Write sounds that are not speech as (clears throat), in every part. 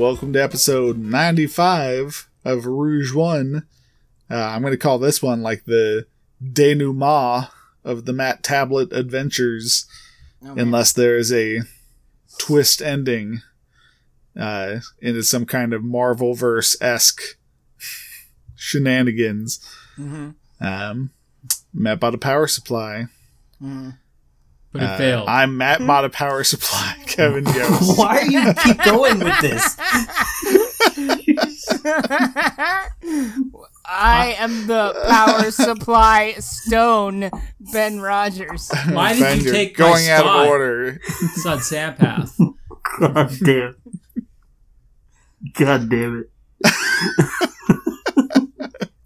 welcome to episode 95 of Rouge One. Uh, I'm going to call this one like the denouement of the Matt Tablet adventures, Oh, unless there is a twist ending uh, into some kind of Marvel verse esque shenanigans. Mhm. Um, Matt bought a power supply. Mhm. But it Uh, failed. I'm Matt bought a power supply. (laughs) Kevin goes. (laughs) Why are you keep going with this? I am the power supply stone, Ben Rogers. Why did Ben, you you're take my going out of order? It's on Sampath. (laughs) God damn. God damn it.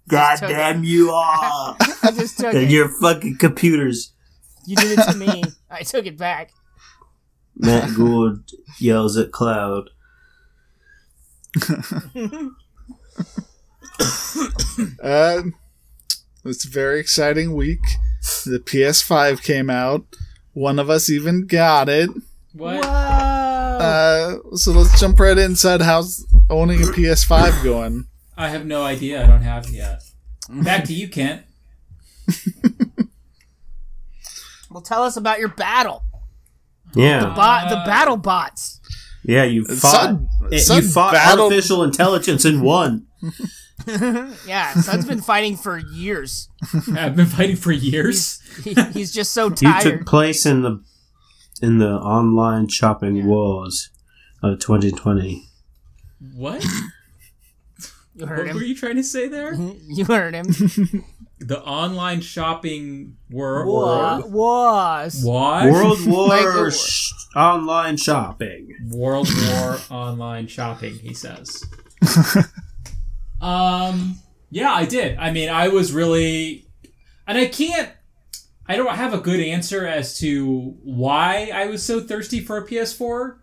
God took damn you all. I just took And it. your fucking computers. You did it to me. I took it back. Matt Gould yells at Cloud. (laughs) Uh, it's a very exciting week. The PS5 came out. One of us even got it. What? Whoa! Uh, so let's jump right inside. How's owning a PS5 going? I have no idea. I don't have it yet. Back to you, Kent. (laughs) well, tell us about your battle. Yeah. Bot, the battle bots. Yeah, you fought. Son- it- son you fought battled- artificial intelligence and won. (laughs) Yeah, Son's been fighting for years. (laughs) I've been fighting for years. He, he's just so You tired. took place in the in the online shopping wars of 2020. What? you heard What were you trying to say there? (laughs) You heard him. The online shopping wor- Wa- world. Was. What? World (laughs) War Like- sh- online shopping. World War (laughs) online shopping, he says. (laughs) um yeah, I did. I mean, I was really and I can't I don't have a good answer as to why I was so thirsty for a PS4,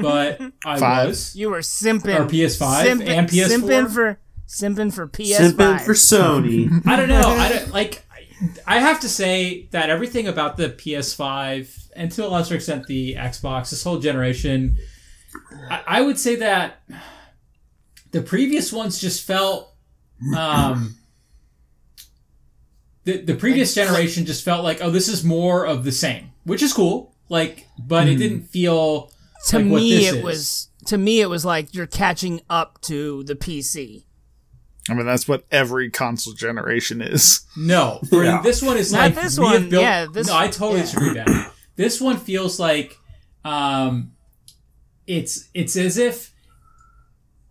but I Five. was. You were simping. Or PS5 and PS4? Simping for, simping for PS5. Simping for Sony. (laughs) I don't know. I don't like. I have to say that everything about the PS5 and to a lesser extent the Xbox, this whole generation, I, I would say that the previous ones just felt. Um, the the previous generation just felt like, oh, this is more of the same, which is cool. Like, but it didn't feel to like what me, this it is. was. To me, it was like you're catching up to the PC. I mean, that's what every console generation is. No, for Yeah. this one is Not like this we have one, built- yeah, this- no, I totally yeah. disagree. Ben. This one feels like, um, it's it's as if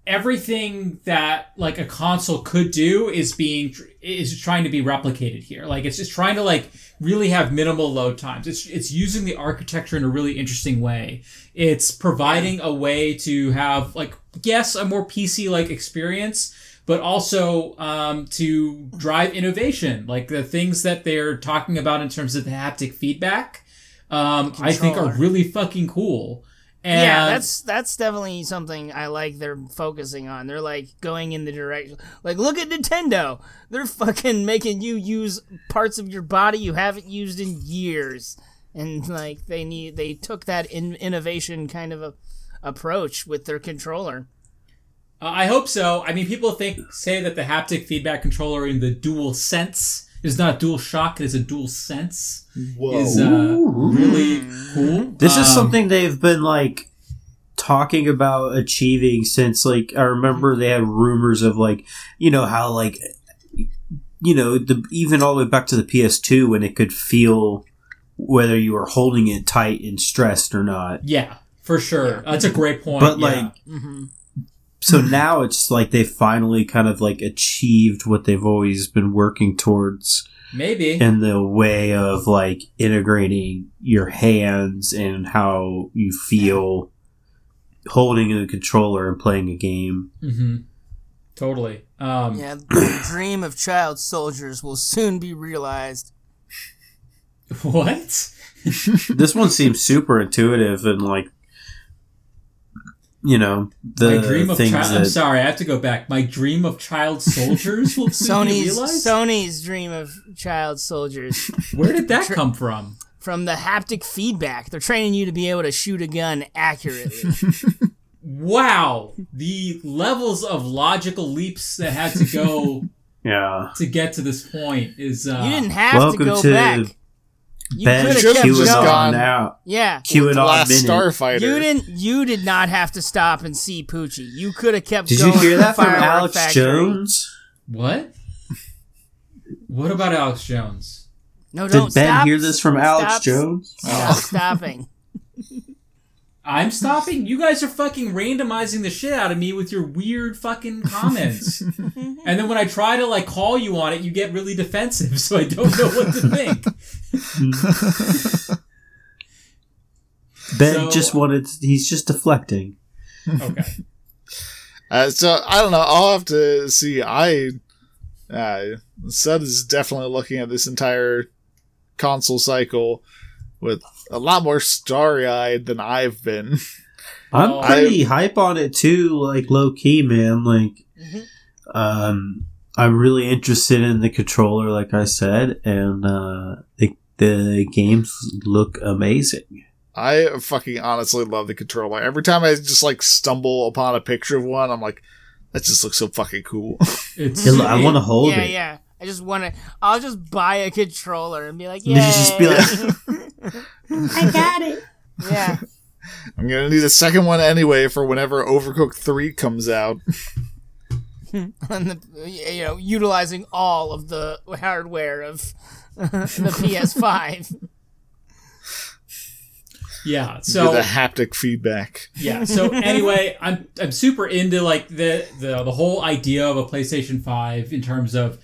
everything that like a console could do is being is trying to be replicated here. Like it's just trying to like really have minimal load times. It's it's using the architecture in a really interesting way. It's providing a way to have like yes a more PC like experience, but also um, to drive innovation. Like the things that they're talking about in terms of the haptic feedback, um, I think are really fucking cool. And yeah, that's that's definitely something I like. They're focusing on. They're like going in the direction. Like, look at Nintendo. They're fucking making you use parts of your body you haven't used in years, and like they need they took that in, innovation kind of a approach with their controller. Uh, I hope so. I mean, people think say that the haptic feedback controller in the Dual Sense is not Dual Shock; it is a Dual Sense. Whoa. Is uh, really cool. This is Um, something they've been like talking about achieving since like I remember they had rumors of like you know how like you know the even all the way back to the PS2 when it could feel whether you were holding it tight and stressed or not. Yeah, for sure. That's a great point. But yeah. like Mm-hmm. So now it's like they finally kind of like achieved what they've always been working towards maybe. in the way of like integrating your hands and how you feel holding a controller and playing a game. hmm Totally. Um, Yeah, the (clears throat) dream of child soldiers will soon be realized. (laughs) What? this one seems super intuitive and like you know the My dream of things child. that I'm sorry, I have to go back. My dream of child soldiers will soon be Sony's. Sony's dream of child soldiers. (laughs) Where did that come from? from the haptic feedback. They're training you to be able to shoot a gun accurately. (laughs) wow, the levels of logical leaps that had to go (laughs) Yeah. to get to this point is uh, You didn't have to go to back. You Ben could should've kept just going. gone- QAnon out. Yeah. QAnon Last minute. Starfighter. You didn't. You did not have to stop and see Poochie. You could have kept. Did you hear that from Alex Factory. Jones? what? What about Alex Jones? No, Did don't Did Ben stop. hear this from Alex Stop. Jones? Stop oh. (laughs) stopping. I'm stopping. You guys are fucking randomizing the shit out of me with your weird fucking comments. (laughs) and then when I try to like call you on it, you get really defensive, (laughs) so I don't know what to think. (laughs) Ben So- just wanted. He's just deflecting. Okay. (laughs) Uh, so I don't know. I'll have to see. I uh, Sud is definitely looking at this entire console cycle with a lot more starry eyed than I've been. (laughs) I'm pretty hype on it too. Like low key, man. Like, Mhm. um, I'm really interested in the controller, like I said, and uh, the the games look amazing. I fucking honestly love the controller. Every time I just like stumble upon a picture of one, I'm like, that just looks so fucking cool. (laughs) It's I want to hold yeah, it. yeah. Yeah. I just want to. I'll just buy a controller and be like, yeah. just be like- (laughs) I got it. Yeah. (laughs) I'm gonna need a second one anyway for whenever Overcooked 3 comes out. and the, you know, utilizing all of the hardware of the PS5. yeah. Get So the haptic feedback. yeah. So anyway, I'm I'm super into like the the the whole idea of a PlayStation Five in terms of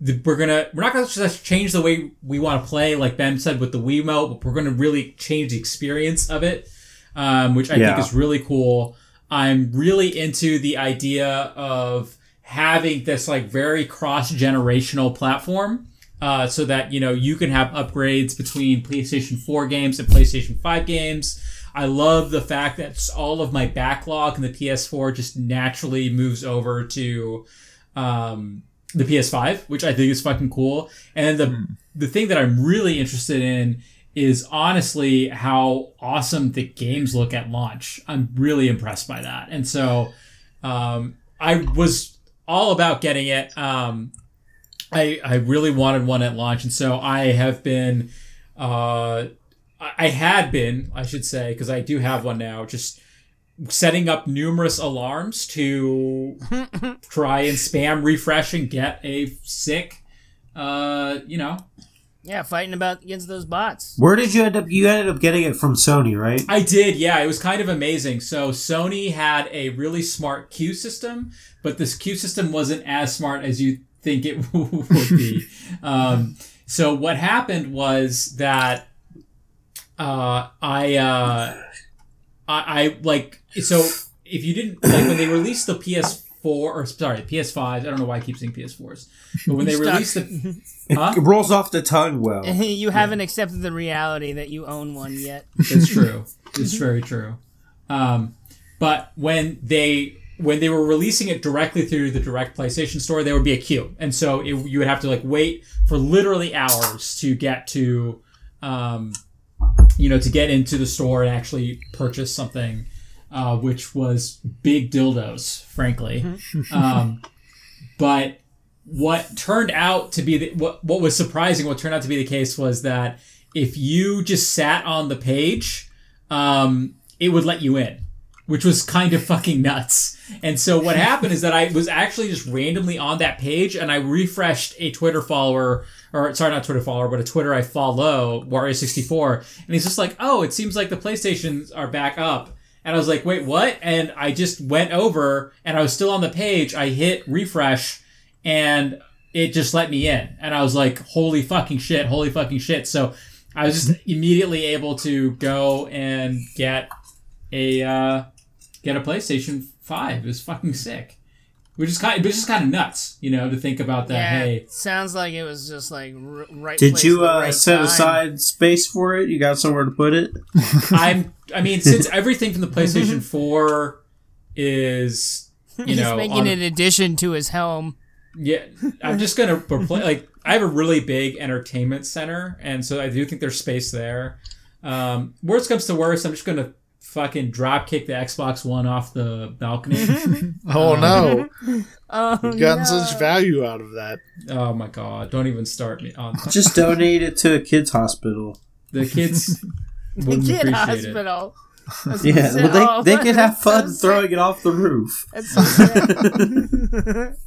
the, we're gonna we're not gonna just change the way we want to play, like Ben said with the Wiimote, but we're gonna really change the experience of it, um, which I Yeah. think is really cool. I'm really into the idea of having this like very cross generational platform. Uh, so that you know you can have upgrades between PlayStation 4 games and PlayStation 5 games. I love the fact that all of my backlog in the PS4 just naturally moves over to um, the PS5, which I think is fucking cool. And the the thing that I'm really interested in is honestly how awesome the games look at launch. I'm really impressed by that, and so um, I was all about getting it. Um, I I really wanted one at launch, and so I have been. Uh, I I had been, I should say, because I do have one now. Just setting up numerous alarms to (laughs) try and spam refresh and get a sick, uh, you know. Yeah, fighting about against those bots. Where did you end up? You ended up getting it from Sony, right? I did, yeah. It was kind of amazing. So Sony had a really smart queue system, but this queue system wasn't as smart as you think it (laughs) would be. um, so what happened was that uh, I, uh, I, I like so if you didn't like when they released the PS4 or sorry PS5, I don't know why I keep saying PS4s, but when they Stuck. released the, (laughs) huh? It rolls off the tongue well. (laughs) you haven't accepted the reality that you own one yet. It's true. It's very true. Um, but when they when they were releasing it directly through the direct PlayStation Store, there would be a queue, and so it, you would have to like wait for literally hours to get to, um, you know, to get into the store and actually purchase something, uh, which was big dildos, frankly. um, (laughs) but what turned out to be the, what what was surprising, what turned out to be the case was that if you just sat on the page, um, it would let you in, which was kind of fucking nuts. And so what (laughs) happened is that I was actually just randomly on that page and I refreshed a Twitter follower, or sorry, not Twitter follower, but a Twitter I follow, Wario64, and he's just like, oh, it seems like the PlayStations are back up. And I was like, wait, what? And I just went over and I was still on the page. I hit refresh and it just let me in. And I was like, holy fucking shit, holy fucking shit. So I was just immediately able to go and get a uh, get a PlayStation Five. It was fucking sick. Which is kind, of, which is kind of nuts, you know, to think about that. yeah, Hey, sounds like it was just like r- right. Did place you at the uh, right set time. aside space for it? You got somewhere to put it? (laughs) I'm. I mean, since everything from the PlayStation (laughs) Four is, (laughs) you He's know, making on- an addition to his home. Yeah, I'm just gonna replace. Like, I have a really big entertainment center, and so I do think there's space there. Um, worst comes to worst, I'm just gonna fucking drop kick the Xbox One off the balcony. (laughs) (laughs) Oh Um, no, Oh, we've gotten no. such value out of that. oh my god! Don't even start me on that. (laughs) Just donate it to a kids hospital. the kids. The wouldn't kid appreciate hospital. That's Yeah, so- well, they, they oh, can have that's so fun sad. throwing it off the roof. That's so. (laughs)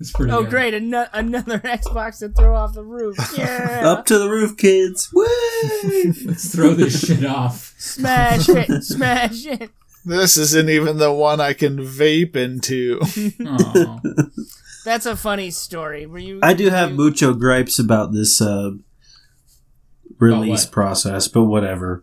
It's pretty. oh, good. great! Ano- another (laughs) Xbox to throw off the roof. Yeah, Up to the roof, kids! Woo! (laughs) Let's throw this shit off. smash it, smash it. This isn't even the one I can vape into. That's a funny story. Were you? I do have you- mucho gripes about this uh, release what? process, but whatever.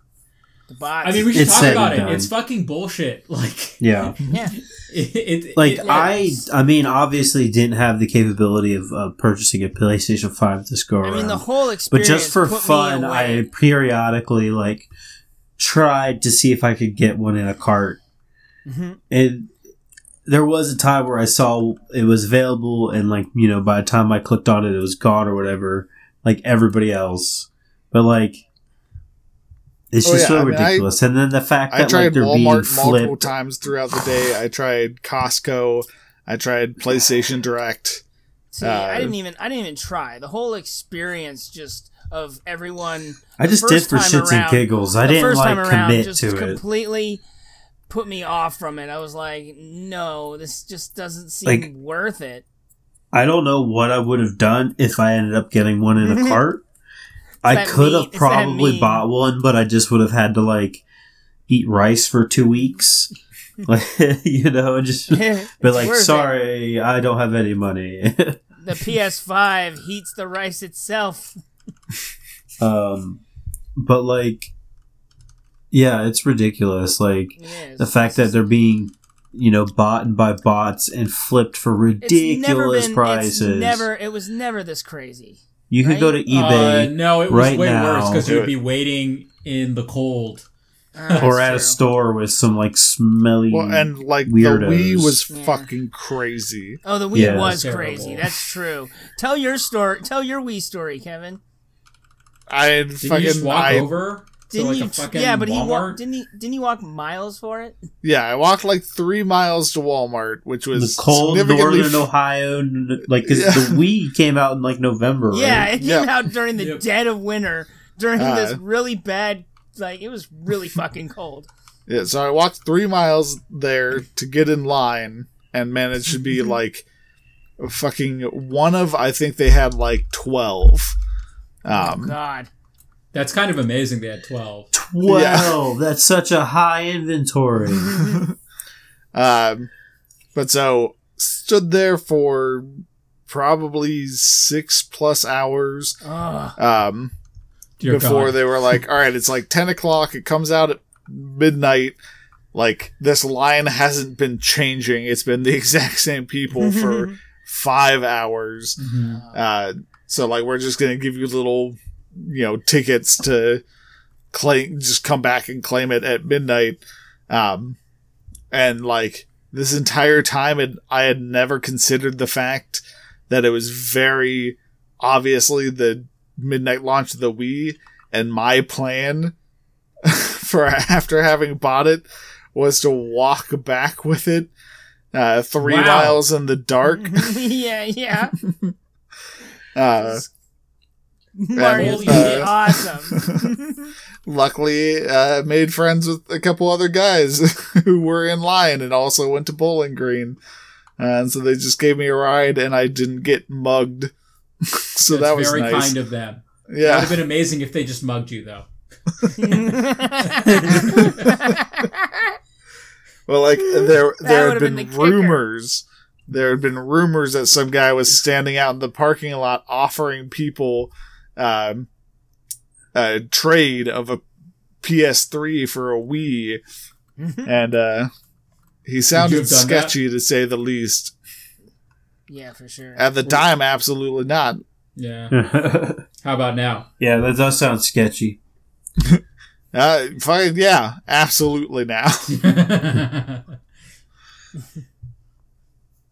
The bots. I mean, we should It's talk about it. done. It's fucking bullshit. (laughs) Like, Yeah. (laughs) yeah. it, it, Like it- I, I mean, obviously didn't have the capability of uh, purchasing a PlayStation Five this go I around. mean, the whole experience. but just for fun. I periodically like tried to see if I could get one in a cart. Mhm. And there was a time where I saw it was available, and like you know, by the time I clicked on it, it was gone or whatever, like everybody else. But like, it's Oh, just yeah, so I mean, I- ridiculous. and then the fact I that like they're being Walmart multiple flipped. times throughout the day. I tried Costco. I tried (sighs) PlayStation Direct. See, Uh, I didn't even. I didn't even try. The whole experience just of everyone. I just did for time shits and giggles. I didn't like around commit just to it. completely put me off from it. I was like, no, this just doesn't seem Like- worth it. I don't know what I would have done if I ended up getting one in a (laughs) cart. I could have probably bought one, but I just would have had to like eat rice for two weeks. (laughs) like (laughs) you know, and just be like, worth it. sorry, I don't have any money. The PS5 heats the rice itself. (laughs) um but like yeah, it's ridiculous. Like Yes. the fact that they're being you know, bought by bots and flipped for ridiculous been- prices. It's never. It was never this crazy. You can go to eBay Uh, no, it was right way now. worse because you'd be waiting in the cold. Uh, or that's at a store with some like smelly. Well, and like Weirdos. the Wii was Yeah. fucking crazy. Oh, the Wii Yeah, was terrible. crazy. That's true. Tell your story. Tell your Wii story, Kevin. I had Did fucking you just walk I, over to Didn't like you? a fucking yeah, but he Walmart? walked. Didn't he? Didn't he walk miles for it? yeah, I walked like three miles to Walmart, which the was cold significantly northern Ohio, Like because Yeah. the Wii came out in like November. Right? Yeah, it came Yeah. out during the Yep. dead of winter, during Uh, this really bad. Like it was really fucking cold. Yeah, so I walked three miles there to get in line and managed to be (laughs) like fucking one of I think they had like twelve. oh Um, God. That's kind of amazing. They had twelve. twelve. (laughs) That's such a high inventory. (laughs) um, but so stood there for probably six plus hours. Ugh. Um, before God. they were like, all right, it's like 10 o'clock. It comes out at midnight. Like, this line hasn't been changing. It's been the (laughs) exact same people for five hours. Mhm. Uh, so, like, we're just going to give you a little, you know, tickets to claim, just come back and claim it at midnight. Um, and, like, this entire time, it, I had never considered the fact that it was very obviously the midnight launch of the Wii, and my plan (laughs) for after having bought it was to walk back with it uh, three Wow. miles in the dark. (laughs) yeah, yeah. (laughs) Uh, Mario's uh, gonna awesome. (laughs) luckily, uh, made friends with a couple other guys (laughs) who were in line and also went to Bowling Green. and so they just gave me a ride, and I didn't get mugged. (laughs) so That's that was very nice. kind of them. Yeah, that would have been amazing if they just mugged you, though. Well, like there, there had would've been, been the kicker. rumors. There had been rumors that some guy was standing out in the parking lot offering people um, a trade of a PS3 for a Wii, and uh, he sounded have done sketchy to say the least. yeah, for sure. At the time, absolutely not. Yeah. yeah, (laughs) How about now? Yeah, that does sound sketchy. (laughs) Uh, fine, yeah, absolutely now. (laughs)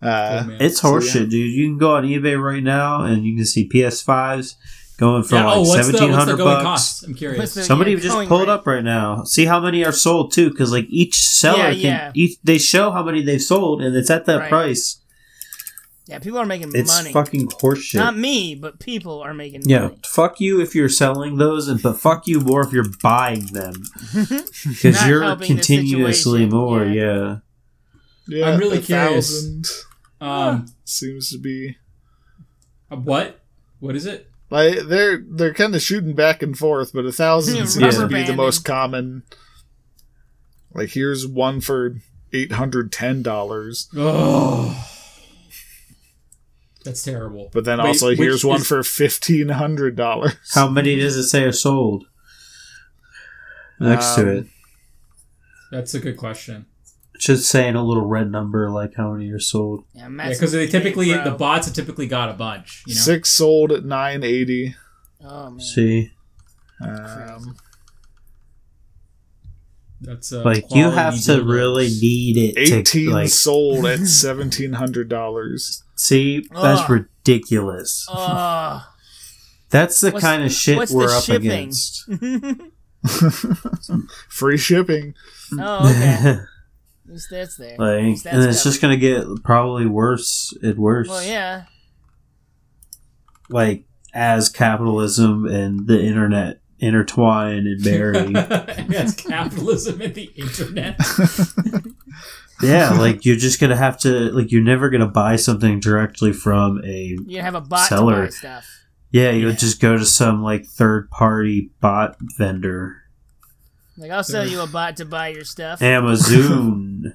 Uh, Cool, man. It's So, horseshit, dude. You can go on eBay right now and you can see PS5s going for Yeah. like oh, what's the, what's the going bucks. cost? I'm curious. the- Somebody yeah, just going pull it up right now. See how many are sold too, because like each seller Yeah, can yeah. each they show how many they've sold, and it's at that Right. price. Yeah, people are making It's money. fucking horseshit. Not me, but people are making money. yeah, money. fuck you if you're selling those, and but fuck you more if you're buying them (laughs) because Not you're continuously more. yeah. Yeah. Yeah, I'm really a curious. thousand Um, seems to be what? What is it? Like they're they're kind of shooting back and forth, but a thousand Yeah, seems to rubber be the most common. Like here's one for eight hundred ten dollars, Oh, that's terrible. but then Wait, also here's one is- for fifteen hundred dollars. How many does it say are sold? Next Um, to it, That's a good question. It's just saying a little red number like how many are sold. Yeah, Yeah, because they typically pro. the bots have typically got a bunch. You know. Six sold at nine eighty. Oh man. See, Um, That's uh, like you have to dildos. really need it to eighteen like sold at (laughs) seventeen hundred dollars. see. That's Ugh. ridiculous. Oh. That's the What's- kind of shit we're up shipping? against. (laughs) (laughs) Free shipping. oh, okay. At least that's there. Like, least that's and it's just gonna get probably worse and worse. Well, yeah. Like as capitalism and the internet intertwine and marry. (laughs) That's capitalism and the internet. (laughs) yeah, like you're just gonna have to like you're never gonna buy something directly from a You have a bot Seller. to buy stuff. yeah. You'll Yeah. just go to some like third party bot vendor, Like, I'll sell you a bot to buy your stuff. Amazon.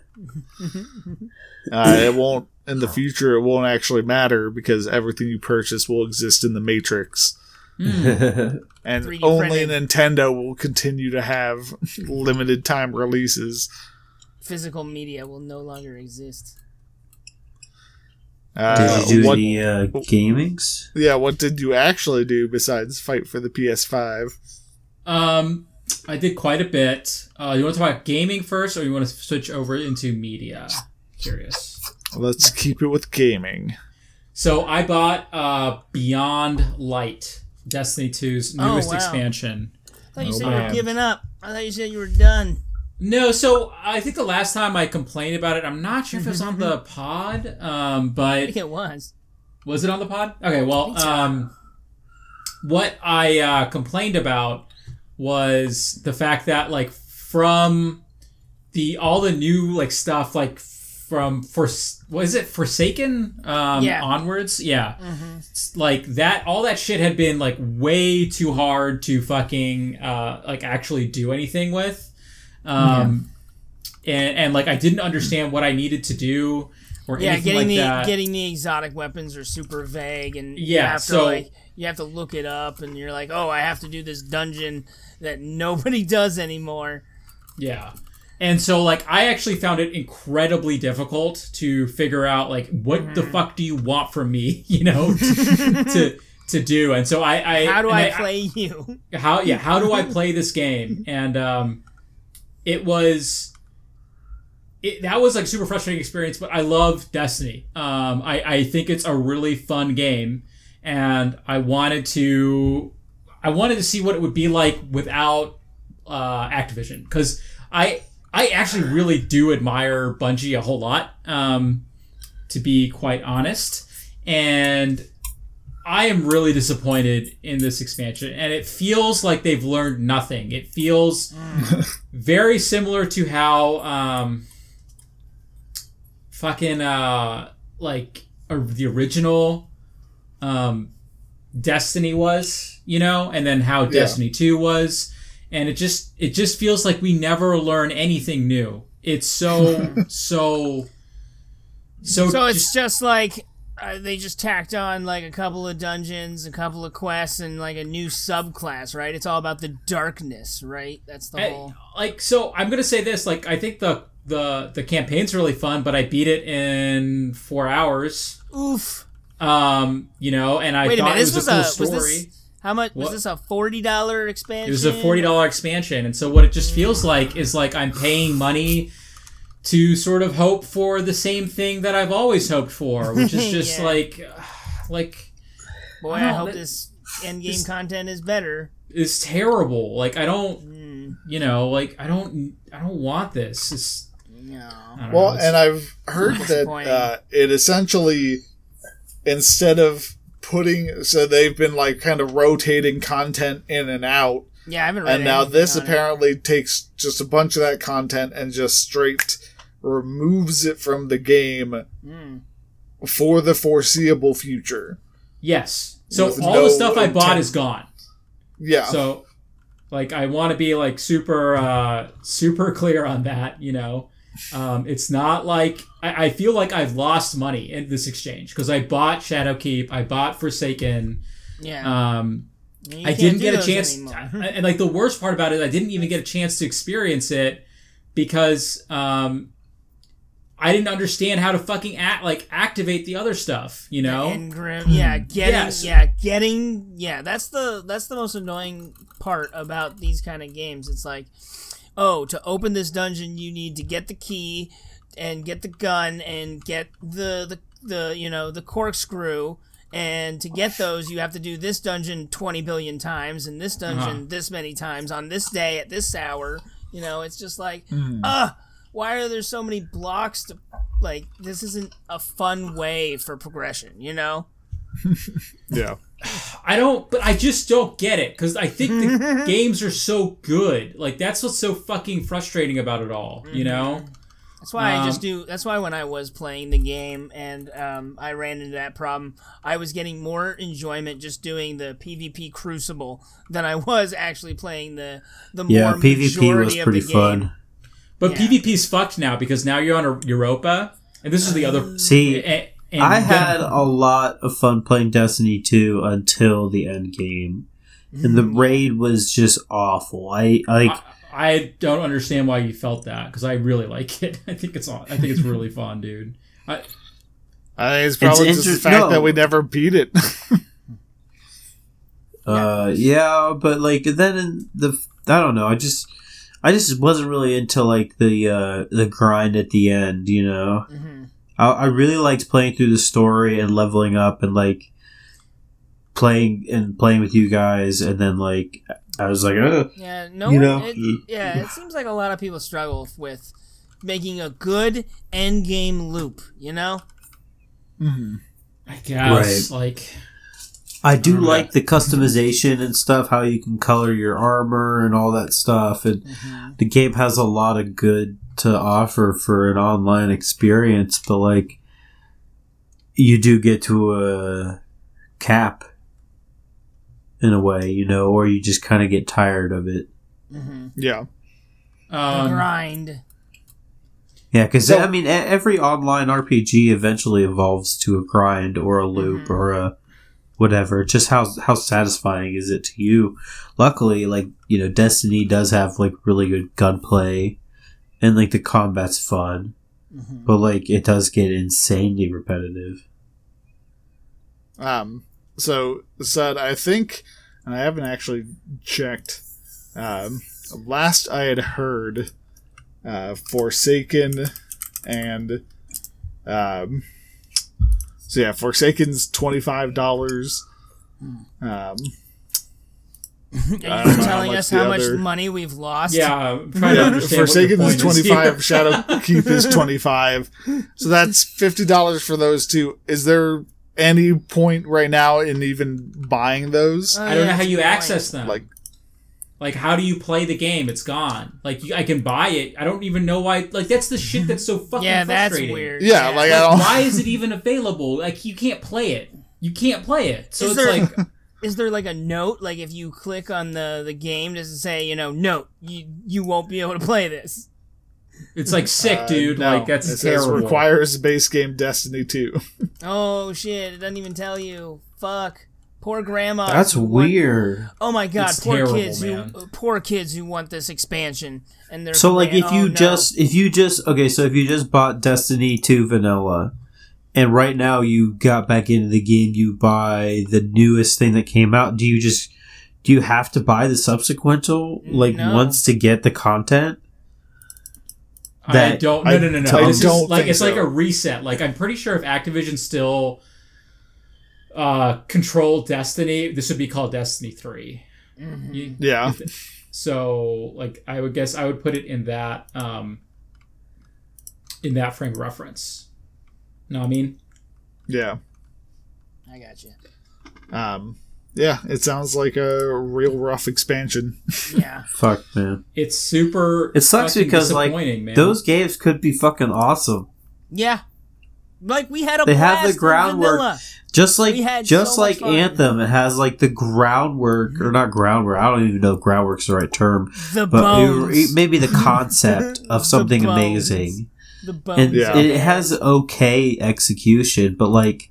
(laughs) Uh, it won't in the future. It won't actually matter because everything you purchase will exist in the Matrix, Hmm. and (laughs) only printed. Nintendo will continue to have (laughs) limited time releases. Physical media will no longer exist. Uh, Did you do what, any uh, gamings? yeah, what did you actually do besides fight for the PS5? Um, I did quite a bit. Uh, you want to talk about gaming first, or you want to switch over into media? Curious. Let's keep it with gaming. So I bought uh, Beyond Light, Destiny 2's Oh, newest wow. expansion. I thought you Oh, said you were giving up. I thought you said you were done. No, so I think the last time I complained about it, I'm not sure if it was on the (laughs) pod, um, I but think it was. Was it on the pod? Okay, well, um, what I uh, complained about was the fact that like from the all the new like stuff like from for what is it Forsaken um, Yeah. onwards, yeah, Mm-hmm. Like that all that shit had been like way too hard to fucking uh, like actually do anything with, um, and and like I didn't understand what I needed to do. Or Yeah, anything getting like the that. getting the exotic weapons are super vague, and you Yeah, have to so- like you have to look it up, and you're like, oh, I have to do this dungeon that nobody (laughs) does anymore. Yeah. And so like I actually found it incredibly difficult to figure out like what the fuck do you want from me, (laughs) you know, (laughs) to to do. And so I, I How do and I play you? how yeah, how do I play this game? And um it was it, that was like super frustrating experience, but I love Destiny. Um I, I think it's a really fun game and I wanted to I wanted to see what it would be like without uh, Activision because I I actually really do admire Bungie a whole lot, um, to be quite honest, and I am really disappointed in this expansion, and it feels like they've learned nothing. It feels (laughs) very similar to how um, fucking uh, like uh, the original um, Destiny was, you know, and then how Destiny 2 was. And it just it just feels like we never learn anything new. It's so (laughs) so so, So it's just- just like uh, they just tacked on like a couple of dungeons, a couple of quests, and like a new subclass, right? It's all about the darkness, right? That's the I- whole. like so I'm gonna say this like I think the the the campaign's really fun, but I beat it in four hours. Oof. Um, you know, and I Wait a thought minute. it This was, was a a cool was story. this how much was this a forty dollar expansion? It was a forty dollar expansion, and so what it just feels like is like I'm paying money to sort of hope for the same thing that I've always hoped for, which is (laughs) just Yeah. like, like Boy, I I hope that- this end game content is better. It's terrible. Like I don't, Mm, you know, like I don't, I don't want this. It's, no. Don't Well, know, and I've heard that uh, it essentially, instead of putting, so they've been like kind of rotating content in and out, Yeah, I haven't read and now this on it. apparently takes just a bunch of that content and just straight removes it from the game Mm. for the foreseeable future. yes. So all no the stuff I bought is gone. Yeah. So, like, I want to be like super, uh, super (laughs) clear on that. You know, um, it's not like I, I feel like I've lost money in this exchange because I bought Shadowkeep, I bought Forsaken. Yeah, Um, I didn't get a chance, and like the worst part about it, I didn't even get a chance to experience it because um, I didn't understand how to fucking act, like activate the other stuff. You know, Engram, yeah, getting, Yes. yeah, getting, yeah. That's the that's the most annoying part about these kind of games. It's like, oh, to open this dungeon, you need to get the key and get the gun and get the the the you know the corkscrew. And to get those, you have to do this dungeon twenty billion times, and this dungeon Uh-huh. this many times on this day at this hour. You know, it's just like, ah, why are there so many blocks to like this isn't a fun way for progression you know (laughs) yeah. I don't, but I just don't get it because I think the (laughs) games are so good. Like that's what's so fucking frustrating about it all. You know? that's why i just Um, do that's why when i was playing the game and um, i ran into that problem i was getting more enjoyment just doing the pvp crucible than i was actually playing the the Yeah, more PvP was pretty fun. But Yeah. PvP's fucked now because now you're on a Europa, and this is the other. See, a- and I had a lot of fun playing Destiny 2 until the end game. And the raid was just awful. I like I, I don't understand why you felt that because I really (laughs) like it. I think it's I think it's really fun, dude. I, I think it's probably just the fact no. that we never beat it. (laughs) uh yeah, but like then in the I don't know, I just I just wasn't really into like the uh the grind at the end, you know. Mhm. I, I really liked playing through the story and leveling up and like playing and playing with you guys and then like I was like, uh, yeah no You one, know, it, yeah it seems like a lot of people struggle with making a good end game loop you know? Mhm. I guess like I do Mhm. like the customization and stuff, how you can color your armor and all that stuff. And the game has a lot of good to offer for an online experience, but like you do get to a cap in a way, you know, or you just kind of get tired of it. mm-hmm. Yeah. um, grind Yeah, because So- I mean, e- every online RPG eventually evolves to a grind or a loop Mhm. or a whatever. Just how how satisfying is it to you? Luckily, like you know, Destiny does have like really good gunplay, and like the combat's fun, Mhm. but like it does get insanely repetitive. Um, so said I think, and I haven't actually checked. Um, last I had heard, uh, Forsaken and um, so yeah, Forsaken's twenty five dollars. Um, Are you don't how telling us the how much other- money we've lost? yeah, I'm trying to understand. Forsaken is point twenty here. five. (laughs) Shadowkeep is twenty five. So that's fifty dollars for those two. Is there any point right now in even buying those? Oh, I don't know how you that's a access them. Like, Like, how do you play the game? It's gone. Like, you, I can buy it. I don't even know why. Like, that's the shit that's so (laughs) fucking Yeah, that's weird. Yeah, like, I Like, don't- why is it even available? Like, you can't play it. You can't play it. So Is it's there- like, (laughs) is there like a note like if you click on the the game does it say you know note you you won't be able to play this it's like sick, uh, dude. no. like, that's it says terrible. requires base game Destiny two. oh shit it doesn't even tell you fuck poor grandma That's who want- weird. oh my god It's poor terrible, kids man. who poor kids who want this expansion and they're So like, if you oh, no. just if you just okay, so if you just bought Destiny two vanilla. And right now you got back into the game, you buy the newest thing that came out. Do you just do you have to buy the subsequential like No. once to get the content? I don't. No, no, no, no. I This don't like think it's like a reset. Like I'm pretty sure if Activision still uh, control Destiny, this would be called Destiny 3. You- Yeah. so like I would guess I would put it in that um in that frame of reference. Know what I mean? Yeah. I got you. Um, yeah, it sounds like a real rough expansion. (laughs) Yeah. Fuck man. It's super It sucks fucking because like man. those games could be fucking awesome. Yeah. Like we had a They have the groundwork. Just like just so like. Anthem, it has like the groundwork or not groundwork. I don't even know if groundwork's the right term, The but it- bones. it- maybe the concept (laughs) of The something bones. amazing. the bones. And Yeah. it has okay execution, but like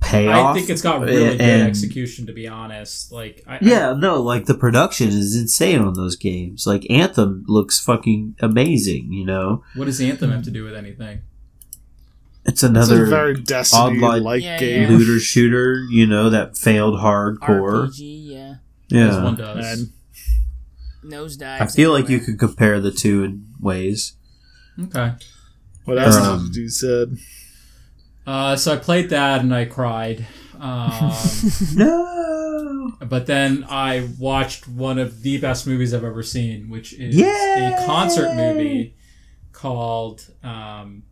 payoff. I think it's got really good and- execution to be honest. Like I, I- Yeah, no, like the production is insane on those games. Like Anthem looks fucking amazing. You know, what does Anthem have to do with anything? It's It's a another very Destiny like Yeah, game. yeah. looter shooter. You know that failed hardcore. RPG, yeah. As Yeah, one does. And Nosedive. I feel like you could compare the two in ways. Okay. what else Um, did you said? Uh, so I played that and I cried. Um, (laughs) No. but then I watched one of the best movies I've ever seen, which is Yay! a concert movie called. Um,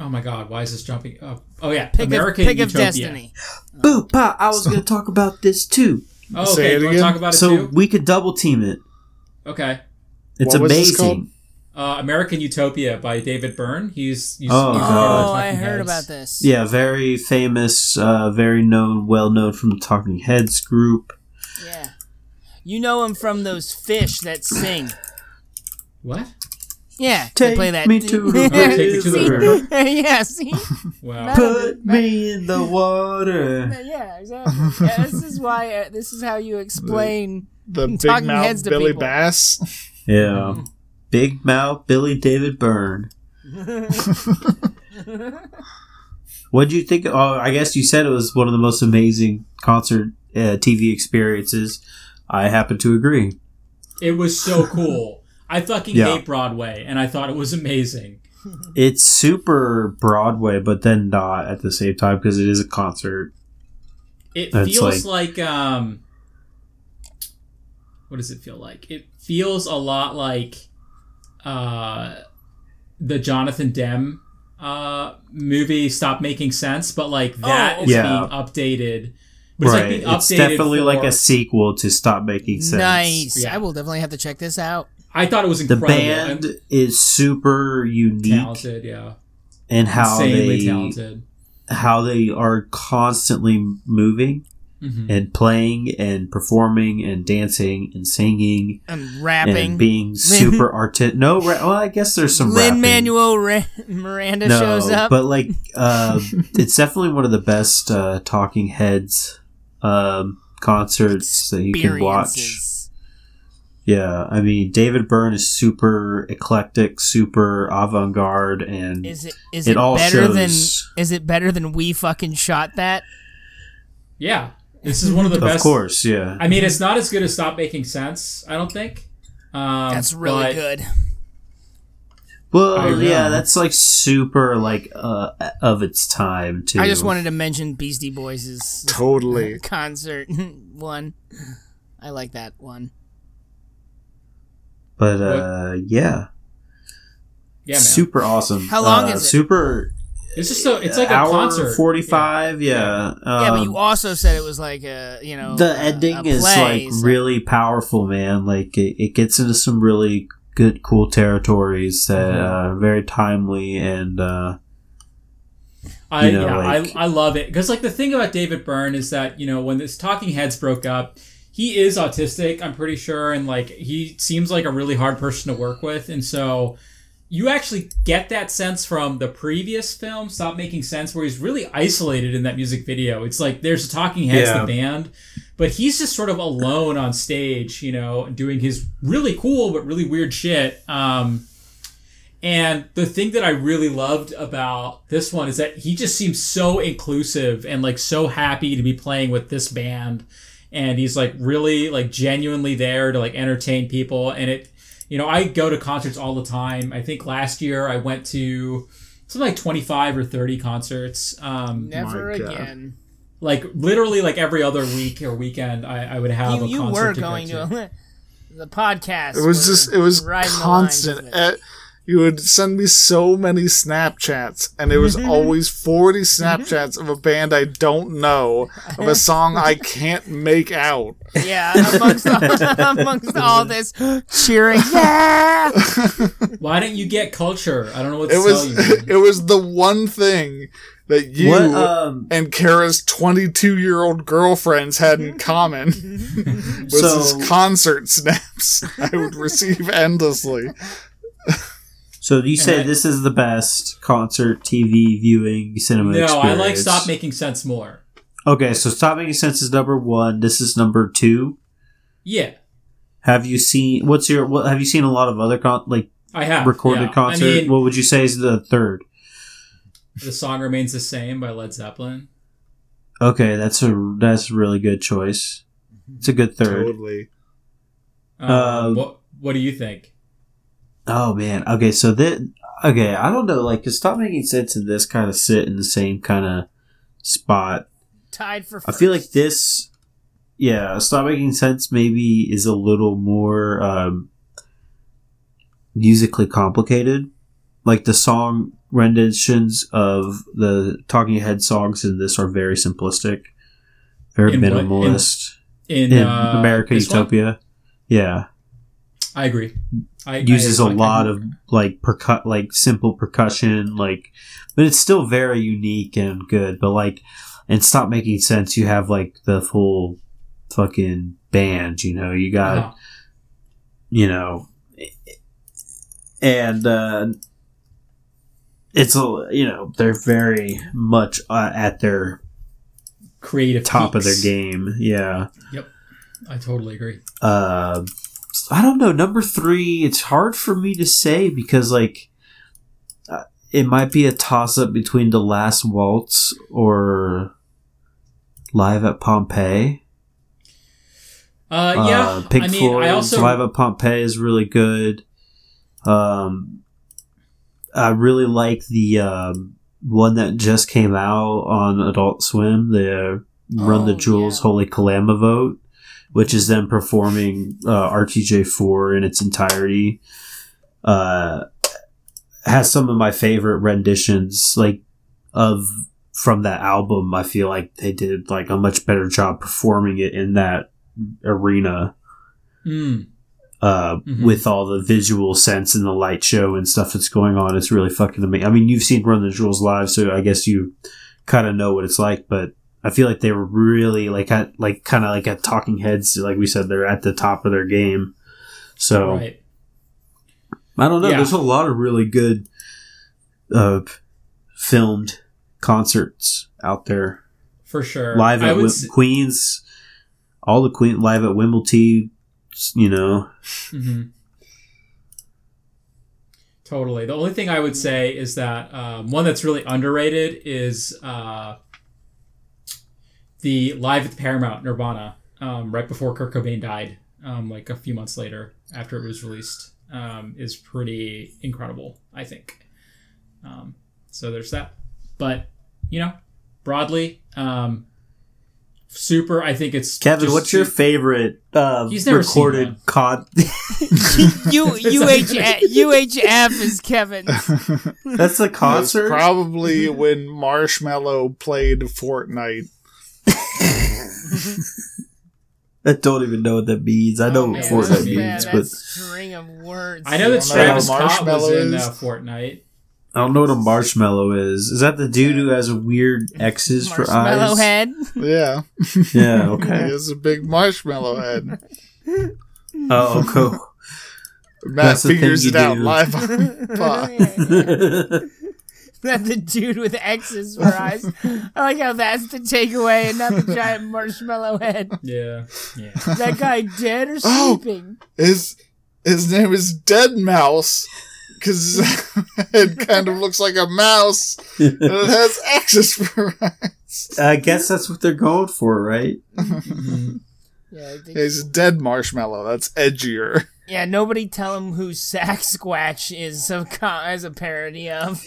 oh my God! Why is this jumping up? Oh yeah, Pick, American of, pick of Utopia. Destiny. Boo, pa, I was going to talk about this too. Oh, Say okay. it Do you again? talk about it So too? we could double team it. Okay. It's What amazing. Uh, American Utopia by David Byrne. He's, he's Oh, he's God. part of the Oh, I heard Heads. about this. Yeah, very famous, uh, very known, well known from the Talking Heads group. Yeah. You know him from those fish that sing. What? Yeah, they Take play that. me to the (laughs) Take me to the See? river. (laughs) yeah, see? Wow. Put me in the water. Yeah, exactly. Yeah, this is why. Uh, this is how you explain. The big Talking heads mouth to Billy people. Bass. (laughs) Yeah. Big Mouth Billy David Byrne. what do you think? Oh, I guess you said it was one of the most amazing concert uh, TV experiences. I happen to agree. It was so cool. I fucking Yeah. hate Broadway, and I thought it was amazing. (laughs) It's super Broadway, but then not at the same time because it is a concert. It That's feels like, um, what does it feel like? It feels a lot like uh, the Jonathan Demme uh, movie "Stop Making Sense," but like that Oh, is Yeah. being updated. But it's like right. being updated. it's definitely like a sequel to Stop Making Sense. Nice. Yeah. I will definitely have to check this out. I thought it was incredible. The band and is super unique talented, yeah, and how insanely they talented. how they are constantly moving Mhm. and playing and performing and dancing and singing I'm rapping. and being (laughs) super artistic. No, ra- well, I guess there's some Lin. Manuel Ra- Miranda no, shows up. but like uh, (laughs) it's definitely one of the best uh, Talking Heads um, concerts that you can watch. Experiences. Yeah, I mean David Byrne is super eclectic, super avant-garde, and Is it is It it, all better than shows. is it better than we fucking shot that? Yeah, this is one of the (laughs) of best. course, yeah. I mean, it's not as good as Stop Making Sense. I don't think. Um, That's really but- good. Well, yeah, that's like super like uh, of its time too. I just wanted to mention Beastie Boys' Totally. (laughs) concert (laughs) one. I like that one. But uh, yeah, Yeah, man. super awesome. How long Uh, is it? Super. It's just so it's like a hour concert. forty-five. Yeah, yeah, but Um, you also said it was like a you know the ending a is play, like so- really powerful, man. Like it, it gets into some really good, cool territories that Mhm. uh, very timely and uh, I you know, yeah, like- I, I love it because like the thing about David Byrne is that you know when this Talking Heads broke up, he is autistic. I'm pretty sure, and like he seems like a really hard person to work with, and so you actually get that sense from the previous film, Stop Making Sense, where he's really isolated in that music video. It's like there's a Talking Heads, Yeah. the band, but he's just sort of alone on stage, you know, doing his really cool but really weird shit. Um, and the thing that I really loved about this one is that he just seems so inclusive and like so happy to be playing with this band. And he's like really like genuinely there to like entertain people. And it, you know, I go to concerts all the time. I think last year I went to something like 25 or 30 concerts. Um, Never again. Like literally, like every other week or weekend, I, I would have You, a you concert were to go going to. to (laughs) the podcast. It was just it was riding the lines constant. of it. Eh, You would send me so many Snapchats, and it was (laughs) always 40 Snapchats of a band I don't know, of a (laughs) song I can't make out. Yeah, amongst all, (laughs) amongst all this cheering, yeah. Why didn't you get culture? I don't know what It was tell you. it was the one thing that you what? Um, and Kara's 22 year old girlfriends had in common was So- his concert snaps I would receive endlessly. So you say I- this is the best concert TV viewing cinema no, experience? I like Stop Making Sense more. Okay, so Stop Making Sense is number one. This is number two. Yeah, Have you seen? What's your? What have you seen? A lot of other con like I have recorded yeah. concert. I mean, what would you say is the third? the song remains the same by Led Zeppelin. Okay, that's a that's a really good choice. It's a good third. Totally. Um, Uh, what What do you think? Oh man. Okay, so that okay, I don't know. Like, cause Stop Making Sense and this kind of sit in the same kind of spot. Tied for. I feel like this, yeah, Stop Making Sense maybe is a little more um, musically complicated. Like the song renditions of the Talking Head songs in this are very simplistic, very In what- in- minimalist. In, In, uh, America this one? Utopia, yeah, I agree. I, uses I- a I- lot of like percut, like simple percussion, like, but it's still very unique and good. But like, and Stop Making Sense, you have like the full fucking band. You know, you got Uh-huh. you know, and uh, it's a you know they're very much uh, at their creative top of their game. Yeah. Yep. I totally agree. Uh, I don't know. Number three, it's hard for me to say because like uh, it might be a toss up between the Last Waltz or Live at Pompeii. Uh, yeah, Uh, Pink I mean, Floyd's I also Live at Pompeii is really good. Um, I really like the um, one that just came out on Adult Swim, the Run the Oh, Jewels yeah. Holy Calamavote, which is them performing uh, RTJ4 in its entirety. Uh, has some of my favorite renditions, like of from that album. I feel like they did like a much better job performing it in that arena Mm, uh, Mhm. with all the visual sense and the light show and stuff that's going on. It's really fucking amazing. I mean, you've seen Run the Jewels live, so I guess you kind of know what it's like. But I feel like they were really like at like kind of like at Talking Heads, like we said, they're at the top of their game. So right. I don't know. Yeah. There's a lot of really good uh, filmed concerts out there For sure. live at Wim- s- Queens. All the Queen live at Wimbledon. You know, Mhm. Totally. The only thing I would say is that um, one that's really underrated is uh, the live at the Paramount Nirvana um, right before Kurt Cobain died, um, like a few months later after it was released, um, is pretty incredible. I think. Um, so there's that. But you know, broadly, um, super. I think it's Kevin. just What's your favorite uh, He's never recorded one. con? (laughs) (laughs) U, UH, UHF (laughs) is Kevin. That's a It was concert. probably when Marshmello played Fortnite. (laughs) I don't even know what that means. I know Oh, what man, Fortnite that's- Fortnite yeah, means, that but string of words. I know that don't Travis a Scott was marshmallow in uh, is? Fortnite. I don't know what a marshmallow is. Is that the dude who has weird X's for eyes? Marshmallow eyes? head. Yeah, (laughs) Yeah. he Okay. has a big marshmallow head. oh, cool. Matt That's the thing figures you it out do. live on (laughs) pod. That the dude with X's for eyes. I like how that's the takeaway and not the giant marshmallow head. Yeah, yeah. Is that guy dead or (laughs) Oh. sleeping? His his name is Deadmau5 because it (laughs) kind of looks like a mouse and it (laughs) has X's for eyes. I guess that's what they're going for, right? Yeah, I think, He's a dead marshmallow. That's edgier. yeah. Nobody tell him who Sack Squatch is some co- as a parody of.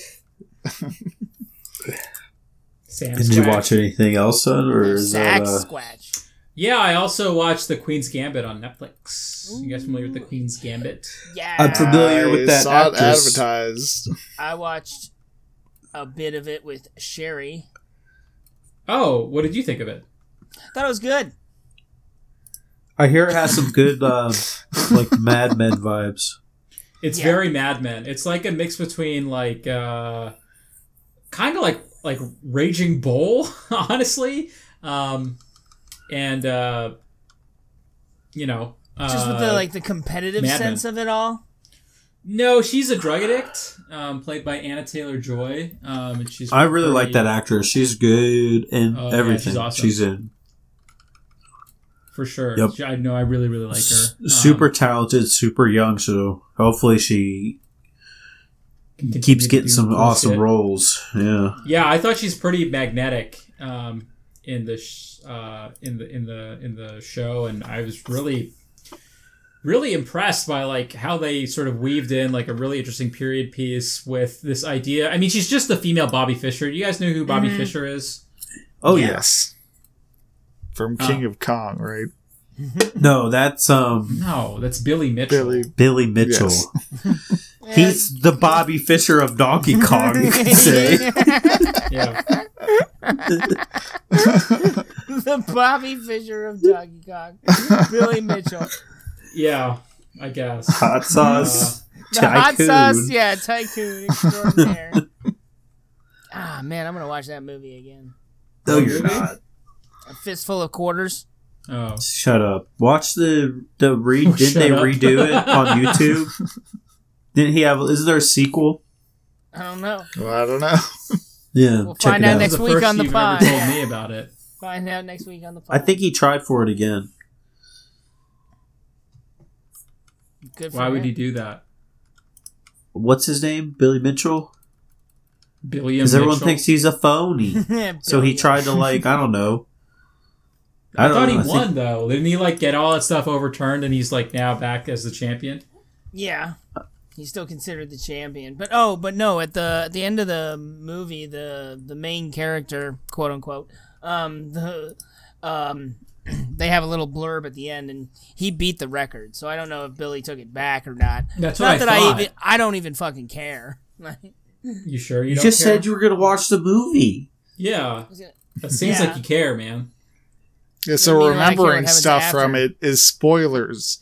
Sam Did you watch anything else, son, or is Sack that? Uh, Squatch. Yeah, I also watched The Queen's Gambit on Netflix. You guys familiar with The Queen's Gambit? Yeah. I'm familiar with I that saw it advertised. I watched a bit of it with Sherry. Oh, what did you think of it? Thought it was good. I hear it has some good, uh, like Mad Men vibes. It's Yeah. very Mad Men. It's like a mix between like uh kind of like like Raging Bull, (laughs) honestly. Um and uh you know, Just with uh, the like the competitive Mad sense of it all. No, she's a drug addict, um, played by Anya Taylor Joy. Um, and she's I really very- like that actress. She's good in Oh, yeah, everything she's awesome. she's in. for sure. Yep. She- I know. I really, really like her. S- Um, super talented, super young. So hopefully she continue keeps getting some awesome shit. roles. Yeah. Yeah, I thought she's pretty magnetic um, in the sh- uh, in the in the in the show, and I was really really impressed by like how they sort of weaved in like a really interesting period piece with this idea. I mean, she's just the female Bobby Fischer. You guys know who Bobby Mhm. Fischer is? Oh yes. From Uh. King of Kong, right? No, that's um No, that's Billy Mitchell. Billy. Billy Mitchell. Yes. (laughs) He's the Bobby Fischer of Donkey Kong. You could say. Yeah, (laughs) the Bobby Fischer of Donkey Kong. Billy Mitchell. yeah, I guess. Hot sauce. The hot sauce, yeah, tycoon extraordinaire. (laughs) ah man, I'm gonna watch that movie again. No, you're not. A fistful of quarters. Oh, Shut up. Watch the the re. (laughs) Oh, Didn't they up. redo it on YouTube? Didn't he have? Is there a sequel? I don't know. Well, I don't know. (laughs) Yeah, We'll check find it out out. next week on the you've pod. Ever told me about it. Find out next week on the pod. I think he tried for it again. Good for Why would him. he do that? What's his name? Billy Mitchell. Billiam Because everyone thinks he's a phony. (laughs) so he tried to like I don't know. I, don't thought know, he I think- won though. Didn't he like get all that stuff overturned and he's like now back as the champion? Yeah. He's still considered the champion. But oh, but no, at the at the end of the movie, the the main character, quote unquote, um the um (clears throat) they have a little blurb at the end and he beat the record. So I don't know if Billy took it back or not. That's not what that I I even I don't even fucking care. You sure you, You don't just care? said you were gonna watch the movie. Yeah, it seems Yeah. like you care, man. Yeah, so mean, I care what remembering happens stuff from it is spoilers.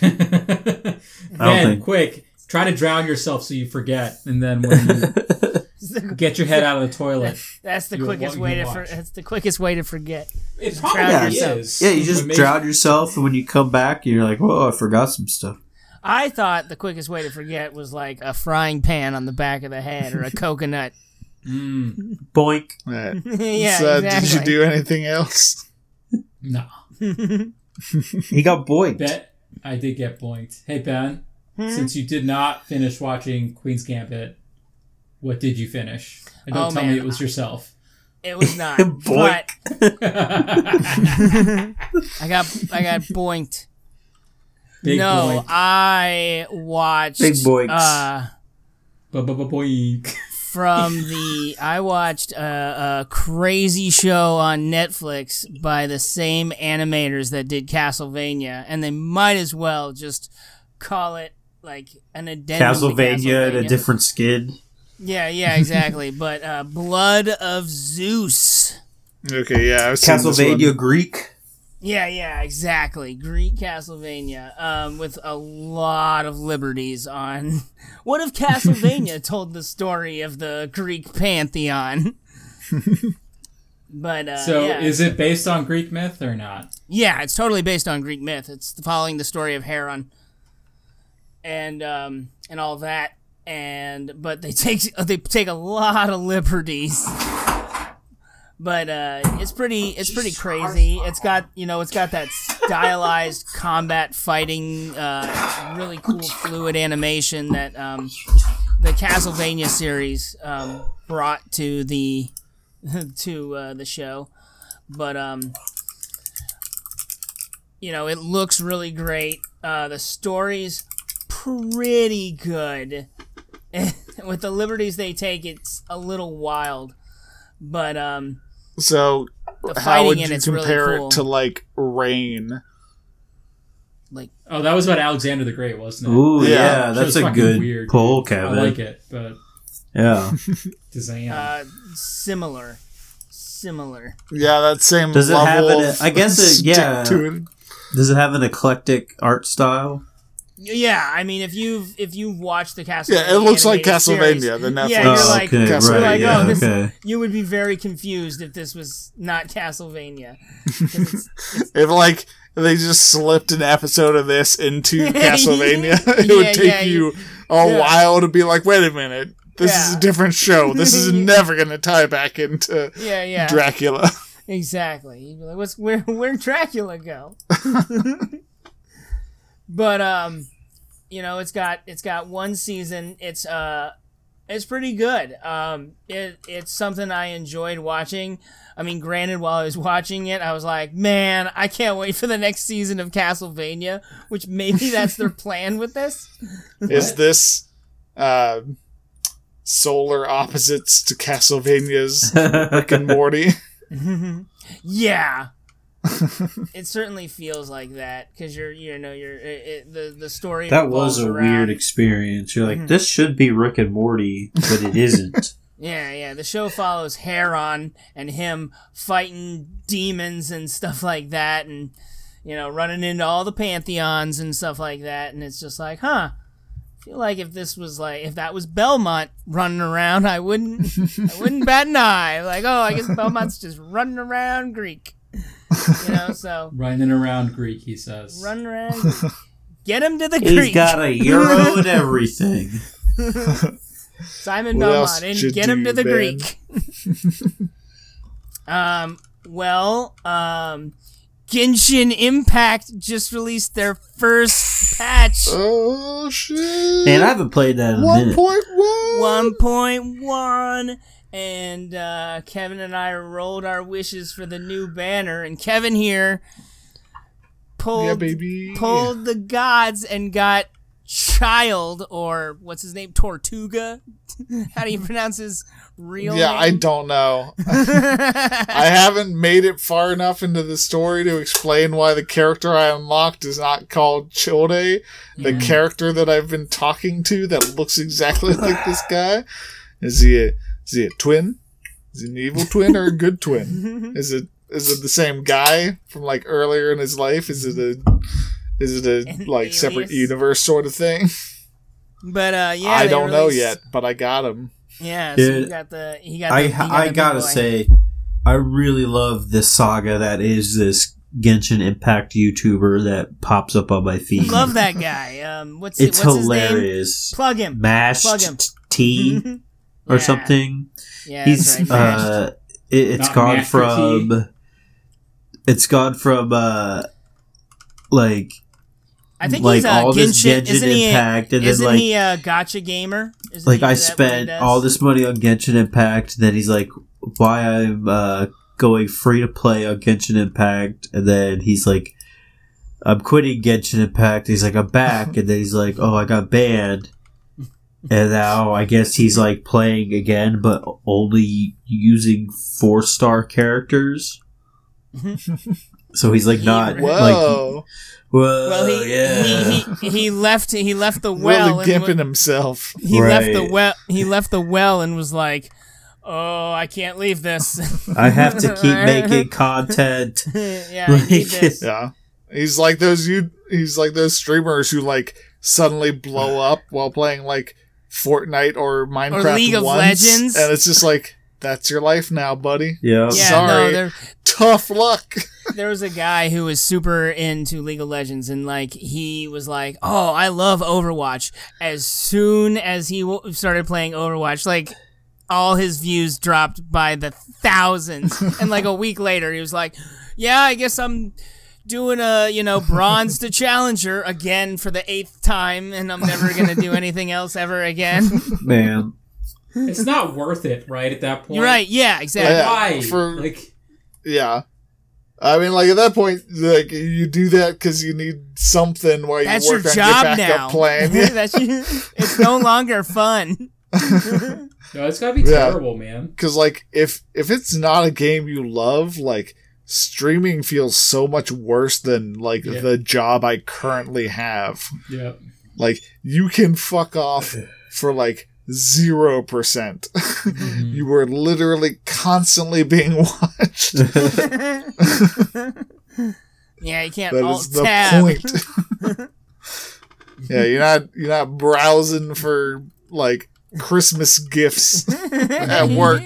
Ben, think- quick, try to drown yourself so you forget, and then when you (laughs) get your head out of the toilet, (laughs) That's the quickest way to for, that's the quickest way to forget. it drown probably yourself. is. Yeah, you just drown yourself, and when you come back, you're like, "Whoa, I forgot some stuff." I thought the quickest way to forget was like a frying pan on the back of the head or a (laughs) coconut. Mm, Boink. Yeah. yeah, so, exactly. did you do anything else? no, He got boinked. Ben, I did get boinked. Hey Ben, Hmm? since you did not finish watching Queen's Gambit, what did you finish? And don't Oh, tell man. me it was yourself. It was not. (laughs) Boink. but I got I got boinked. Big no, boink. I watched Big boinks. uh Ba-ba-ba-boink. (laughs) from the I watched a, a crazy show on Netflix by the same animators that did Castlevania, and they might as well just call it like an addendum. to Castlevania and a different skid. Yeah, yeah, exactly. but uh, Blood of Zeus. Okay, yeah, I've seen this Castlevania one. Greek. Yeah, yeah, exactly. Greek Castlevania, um, with a lot of liberties on. (laughs) What if Castlevania (laughs) told the story of the Greek pantheon? (laughs) but uh, So, yeah. is it based on Greek myth or not? Yeah, it's totally based on Greek myth. It's following the story of Heron and um, and all that. And but they take they take a lot of liberties. But uh, it's pretty it's pretty crazy. It's got you know it's got that stylized combat fighting, uh, really cool fluid animation that um, the Castlevania series um, brought to the (laughs) to uh, the show. But um, you know, it looks really great. Uh, the story's pretty good. (laughs) With the liberties they take, it's a little wild. but um, So how would you compare really cool. it to like Reign? like Oh, that was about Alexander the Great, wasn't it? Ooh, Yeah. yeah, that's a good weird, pull. Kevin. I like it, but Yeah. (laughs) Dizan. uh, similar, similar. Yeah, that same Does it have an- I guess (laughs) it- yeah. Does it have an eclectic art style? Yeah, I mean, if you've if you've watched the Castlevania, Yeah, it looks like animated series, Castlevania. The Netflix. Yeah, you're oh, like- okay, Castlevania. right, like, yeah, oh, this- okay. you would be very confused if this was not Castlevania. 'Cause it's- (laughs) if like they just slipped an episode of this into (laughs) Castlevania, (laughs) it Yeah, would take yeah, you a yeah. while to be like, wait a minute, this is a different show. This is never gonna tie back into yeah, yeah, Dracula. exactly. You'd be like, "What's where? Where'd Dracula go?" but um, you know, it's got it's got one season. It's uh, it's pretty good. Um, it it's something I enjoyed watching. I mean, granted, while I was watching it, I was like, man, I can't wait for the next season of Castlevania. Which maybe that's their (laughs) plan with this. Is this uh, solar opposites to Castlevania's (laughs) Rick and Morty? (laughs) Yeah. (laughs) it certainly feels like that because you're, you know, you're it, it, the the story. That was a around- weird experience. You're like, Mhm. this should be Rick and Morty, but it isn't. (laughs) Yeah, yeah. The show follows Heron and him fighting demons and stuff like that, and you know, running into all the pantheons and stuff like that. And it's just like, huh. I feel like if this was like if that was Belmont running around, I wouldn't I wouldn't bat an eye. Like, oh, I guess Belmont's just running around Greek. (laughs) You know, so Running around Greek, he says. Run around. (laughs) Get him to the He's Greek. He's got a (laughs) euro and everything. Simon What Belmont and get him to the Ben? Greek. um. Well. Um. Genshin Impact just released their first patch. Oh shit! Man, I haven't played that in a one minute. point one. 1.1 and uh, Kevin and I rolled our wishes for the new banner and Kevin here pulled Yeah, pulled the gods and got Childe or what's his name Tortuga (laughs) how do you pronounce his real name? Yeah, I don't know. (laughs) I haven't made it far enough into the story to explain why the character I unlocked is not called Childe. The Yeah. character that I've been talking to that looks exactly (laughs) like this guy. Is he a, is he a twin? Is he an evil twin or a good twin? (laughs) Is it is it the same guy from like earlier in his life? Is it a is it a An like separate universe sort of thing? (laughs) but uh yeah I don't know yet, but I got him. yeah so Dude, you got the he got I the, he got I the big gotta boy. say, I really love this saga that is this Genshin Impact YouTuber that pops up on my feed. love that guy um what's It's what's his name hilarious. plug him Mashed Plug him. tea (laughs) or Yeah. something. yeah He's that's right, uh, it, it's Not gone Master from. It's gone from uh, like I think like he's uh, all this Genshin. Genshin Isn't he? A, Impact, and then isn't like he a gacha gamer? Isn't like I is that what he spent all this money on Genshin Impact. Then he's like, "Why I'm uh, going free to play on Genshin Impact?" And then he's like, "I'm quitting Genshin Impact." He's like, "I'm back," (laughs) and then he's like, "Oh, I got banned." And now I guess he's like playing again, but only using four star characters. (laughs) so he's like not He- like Whoa. whoa, Well, he, yeah. he, he he left he left the well really and gimping wa- himself. he left the well he left the well and was like, "Oh, I can't leave this. I have to keep (laughs) making content. (laughs) yeah, Like- Yeah. He's like those you he's like those streamers who like suddenly blow up while playing like Fortnite or Minecraft League of once, Legends. and it's just like that's your life now, buddy. Yeah. Yeah, Sorry. no, Tough luck. (laughs) there was a guy who was super into League of Legends, and like he was like, "Oh, I love Overwatch." As soon as he w- started playing Overwatch, like all his views dropped by the thousands, (laughs) and like a week later, he was like, "Yeah, I guess I'm." Doing a you know bronze to challenger again for the eighth time, and I'm never gonna do anything else ever again. (laughs) Man. It's not worth it, right? At that point, You're right, yeah, exactly. Yeah, Why? for- like, Yeah. I mean, like at that point, like you do that because you need something while That's you your work on job your backup now. plan. Yeah. (laughs) That's your, it's no longer fun. (laughs) No, it's gotta be Yeah. terrible, man. Because like if if it's not a game you love, like streaming feels so much worse than like Yeah. the job I currently have. Yeah. Like you can fuck off (sighs) for like zero percent. Mm-hmm. (laughs) you were literally constantly being watched. (laughs) yeah, you can't That alt is the tab. point. (laughs) yeah, you're not you're not browsing for like Christmas gifts at work.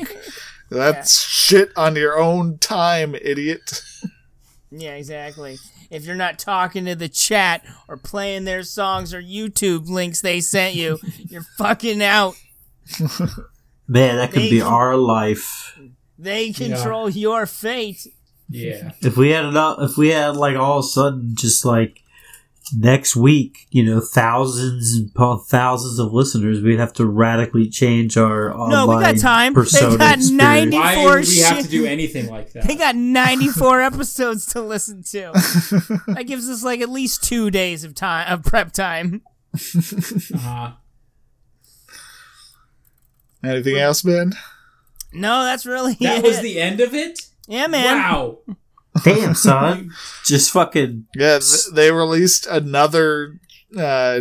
That's shit on your own time, idiot. Yeah, exactly. If you're not talking to the chat or playing their songs or YouTube links they sent you, (laughs) you're fucking out. Man, that could They- be our life. They control your fate. Yeah. If we had enough, if we had like all of a sudden just like next week, you know, thousands upon thousands of listeners, we'd have to radically change our online No, online we got time. They persona got experience. 90 Why would we have to do anything like that? They got 94 episodes to listen to. (laughs) That gives us like at least two days of time of prep time. uh-huh. Anything else, Ben? No, that's really That it. was the end of it? yeah, man. Wow. Damn, son, just fucking Yeah, th- they released another uh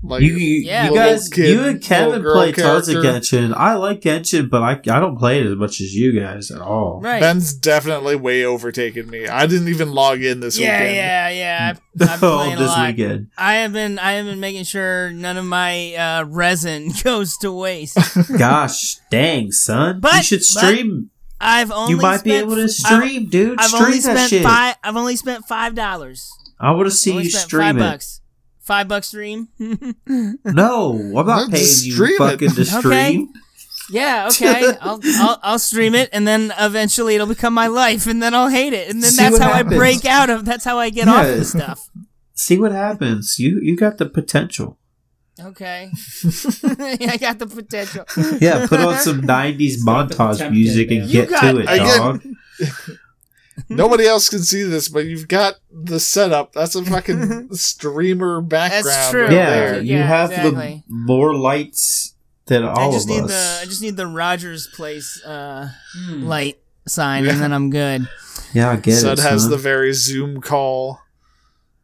like you. You, Yeah, you guys, kid, you and Kevin little girl play tons of. Genshin. I like Genshin, but I I don't play it as much as you guys at all. Right. Ben's definitely way overtaken me. I didn't even log in this yeah, weekend. yeah, yeah. I've, (laughs) I've been oh, a this lot. weekend. I have been I have been making sure none of my uh, resin (laughs) goes to waste. Gosh, dang, son, you But- should but stream. I've only you might be spent- able to I've- stream, dude. I've, stream only that spent shit. five. I've only spent five dollars. I want to see you spent stream five it. bucks. Five bucks stream. (laughs) No, I'm not No, paying you stream it. fucking to Okay. stream. yeah, okay. (laughs) I'll, I'll I'll stream it, and then eventually it'll become my life, and then I'll hate it, and then See that's how happens. I break out of. That's how I get off Yeah. the stuff. (laughs) See what happens. You you got the potential. Okay. (laughs) (laughs) I got the potential. Yeah, put on some (laughs) '90s montage music and. You get got- to it, I dog. Nobody else can see this, but you've got the setup. That's a fucking streamer background. That's true. right Yeah, there. you Yeah, have exactly. the more lights than all I just of need us. the I just need the Rogers Place uh, Hmm. light sign, Yeah. and then I'm good. yeah, I get so it. it has son. the very Zoom call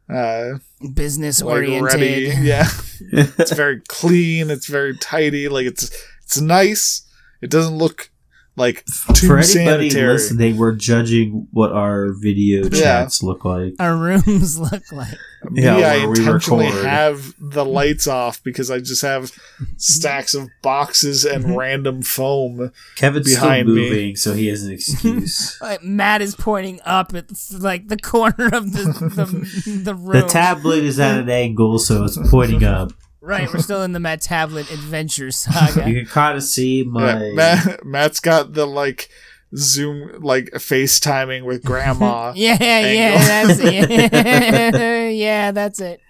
uh Business oriented. ready. (laughs) Yeah. (laughs) it's very clean, it's very tidy, like it's it's nice. It doesn't look like too For anybody sanitary. listening, we're judging what our video Yeah. chats look like. Our rooms (laughs) look like. Me, Yeah, I where we intentionally record. have the lights off because I just have stacks of boxes and mm-hmm. random foam. Kevin's Behind still me. moving, so he has an (laughs) excuse. Matt is pointing up at like the corner of the the, (laughs) the room. the tablet is at an angle, so it's pointing up. Right, we're still in the Matt Tablet Adventure Saga. (laughs) You can kind of see my. Yeah, Matt, Matt's got the like Zoom like FaceTiming with grandma. (laughs) yeah, yeah, that's it. (laughs) yeah, that's it.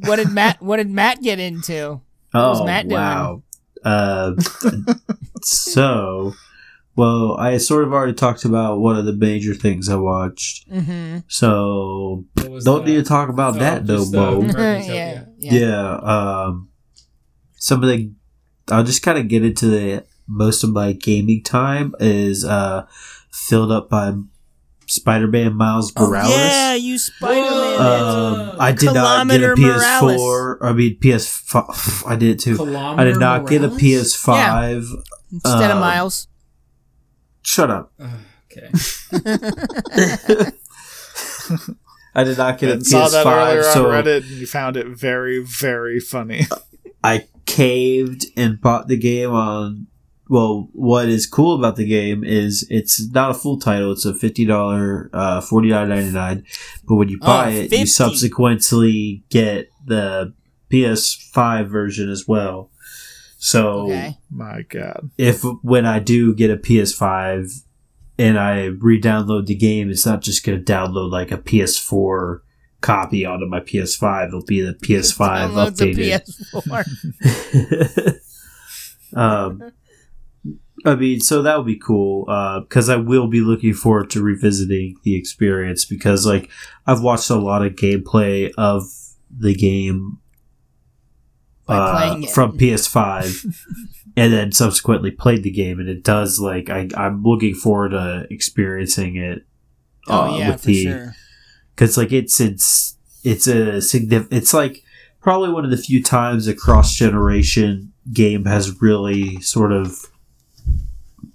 What did Matt? What did Matt get into? was oh Matt doing? wow! Uh, so, well, I sort of already talked about one of the major things I watched. Mm-hmm. So don't that? need to talk about Oh, that, though, just, Bo. Yeah, yeah. yeah, yeah um some of the i'll just kind of get into the most of my gaming time is uh filled up by spider-man miles Oh, morales yeah, you Spider Man. Um, I did not get a PS4. I mean PS5. I did it too. Kilometer I did not get a PS5. Instead of um, Miles. Shut up. Ugh, okay. (laughs) (laughs) (laughs) I did not get a and saw that earlier PS5, on so Reddit, and you found it very, very funny. (laughs) I caved and bought the game on. Well, what is cool about the game is it's not a full title. It's a fifty dollar, uh, forty nine ninety nine. But when you Oh, buy it, 50. you subsequently get the PS5 version as well. So Okay. My God, if when I do get a PS5 and I re-download the game, it's not just going to download like a PS4 copy onto my PS5. It'll be the PS5 Downloads a updated. PS4. (laughs) um, I mean, so that would be cool because I will be looking forward to revisiting the experience because, like, I've watched a lot of gameplay of the game uh, from PS5, (laughs) and then subsequently played the game, and it does like I I'm looking forward to experiencing it. Oh uh, yeah, with for the sure. because like it's it's it's a significant. It's like probably one of the few times a cross generation game has really sort of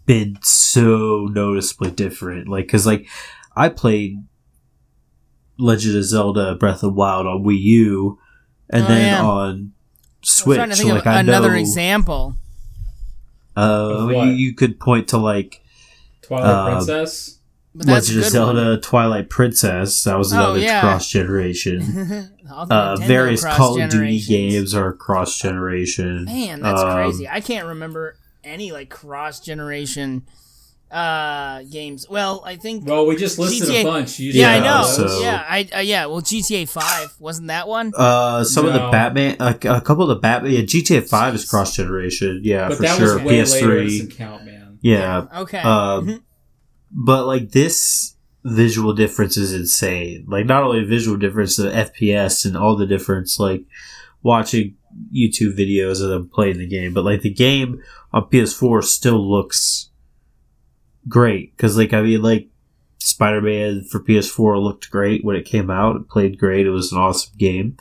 been so noticeably different. Like because like I played Legend of Zelda Breath of Wild on Wii U, and Oh, then yeah. on I'm Switch. trying to think like of I another know, example. Uh, you, you could point to like Twilight Uh, Princess. But that's a Legend of good Zelda Twilight Princess. That was Oh, another yeah. cross generation. one. (laughs) All the uh, various Call of Duty games are cross generation. Man, that's Um, crazy. I can't remember any like cross generation uh games. Well, I think Well, we just listed GTA a bunch. You yeah, I know. so- Yeah, I uh, yeah. Well, GTA Five wasn't that one? Uh, some of the Batman, a, a couple of the Batman, yeah, GTA Five is cross generation, yeah, but for that sure. was way later. It PS3, doesn't count, man. yeah. Okay. Um, but like this visual difference is insane. Like not only visual difference, the FPS and all the difference. Like watching YouTube videos of them playing the game, but like the game on PS4 still looks great because like I mean like Spider Man for PS4 looked great when it came out. It played great. It was an awesome game.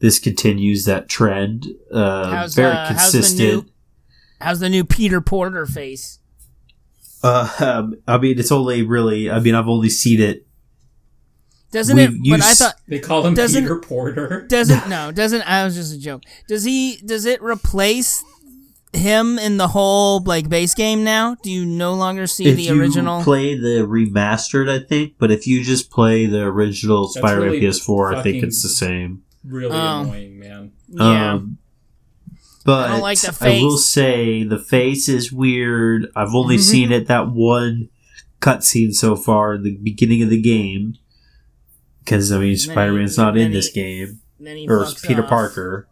This continues that trend. Uh, How's, very uh, how's the consistent. new- How's the new Peter Porter face? Uh, um, I mean, it's only really. I mean, I've only seen it. Doesn't We it? But I thought They call him Peter Porter. doesn't (laughs) no doesn't. I was just a joke. Does he? Does it replace him in the whole like base game now? Do you no longer see if the you original? play the remastered, I think. But if you just play the original That's Spider-Man really PS4, I think it's the same. Really Oh. annoying, man. yeah. Um, but I don't like the I will say the face is weird. I've only Mhm. seen it that one cutscene so far in the beginning of the game. Because I mean, Spider-Man's not in then this game. then or Peter off. Parker.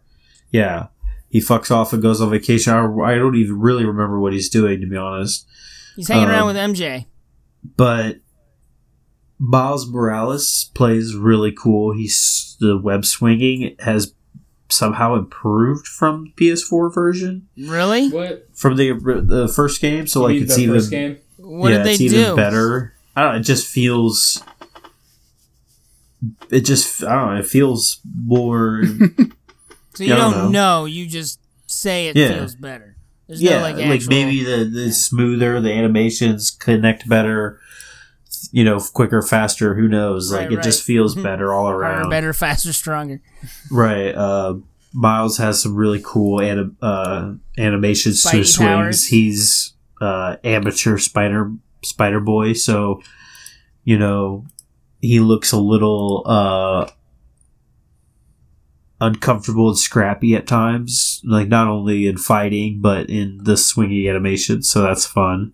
Yeah, he fucks off and goes on vacation. I, I don't even really remember what he's doing to be honest. He's hanging around um, with MJ. But Miles Morales plays really cool. He's the web swinging has somehow improved from PS4 version Really? What? from the the first game. So You like mean it's the even game? What yeah, did they it's do? even better. I don't know. It just feels. It just I don't know. It feels more. (laughs) So you Yeah, don't, don't know. You just say it Yeah. feels better. There's yeah, no like like, actual. maybe the the smoother, the animations connect better, you know, quicker, faster. Who knows? Like Right, it just feels (laughs) better all harder, around. better, (laughs) faster, stronger. Right. Uh, Miles has some really cool anim- uh, animations to Spidey his swings. powers. He's uh, amateur spider spider boy, so you know he looks a little uh, uncomfortable and scrappy at times. Like not only in fighting, but in the swinging animation. So that's fun.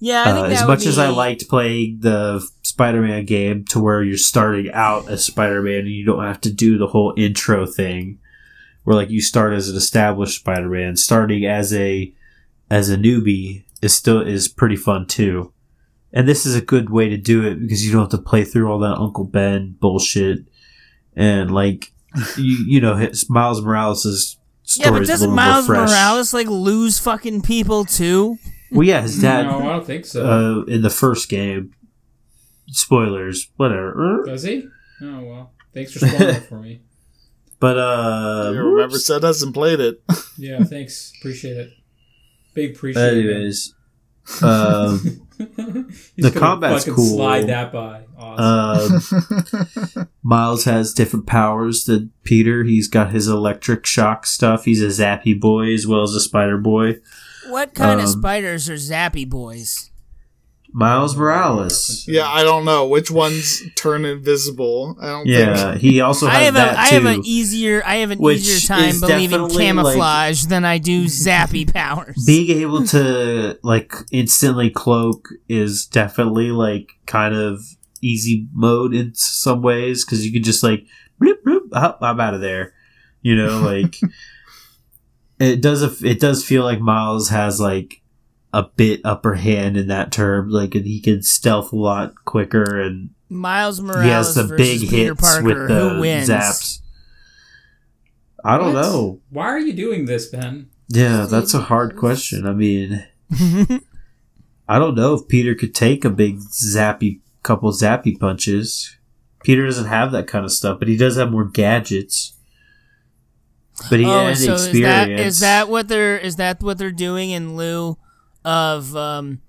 Yeah, I think Uh, that as much as I liked playing the Spider-Man game, to where you're starting out as Spider-Man and you don't have to do the whole intro thing, where like you start as an established Spider-Man, starting as a as a newbie is still is pretty fun too. And this is a good way to do it because you don't have to play through all that Uncle Ben bullshit and like you you know his Miles Morales' story Yeah, but a doesn't little more Miles fresh. Morales like lose fucking people too? Well, yeah, his dad no, I don't think so. uh, in the first game. Spoilers, whatever. Does he? Oh well. Thanks for spoiling for me. (laughs) But uh, You remember, whoops. said hasn't played it. (laughs) Yeah, thanks. Appreciate it. Big appreciate it. anyways, um, (laughs) He's the gonna combat's cool. Slide that by. Awesome. um, (laughs) Miles has different powers than Peter. He's got his electric shock stuff. He's a zappy boy as well as a spider boy. What kind of Um, spiders are zappy boys? Miles Morales. yeah, I don't know which ones turn invisible. I don't Yeah, think. he also I has have a that I have an easier I have an easier time believing definitely, like- camouflage than I do (laughs) zappy powers. being able to like instantly cloak is definitely like kind of easy mode in some ways because you can just like bloop, bloop, oh, I'm out of there. You know, (laughs) like it does. It does feel like Miles has like a bit upper hand in that term. Like and he can stealth a lot quicker, and Miles Morales he has the versus big Peter hits Parker. with Who the wins? zaps. I don't What? know. Why are you doing this, Ben? Yeah, that's a hard question. I mean, (laughs) I don't know if Peter could take a big zappy couple zappy punches. Peter doesn't have that kind of stuff, but he does have more gadgets. But he oh, has so is experience. that is that what they're is that what they're doing in lieu of um,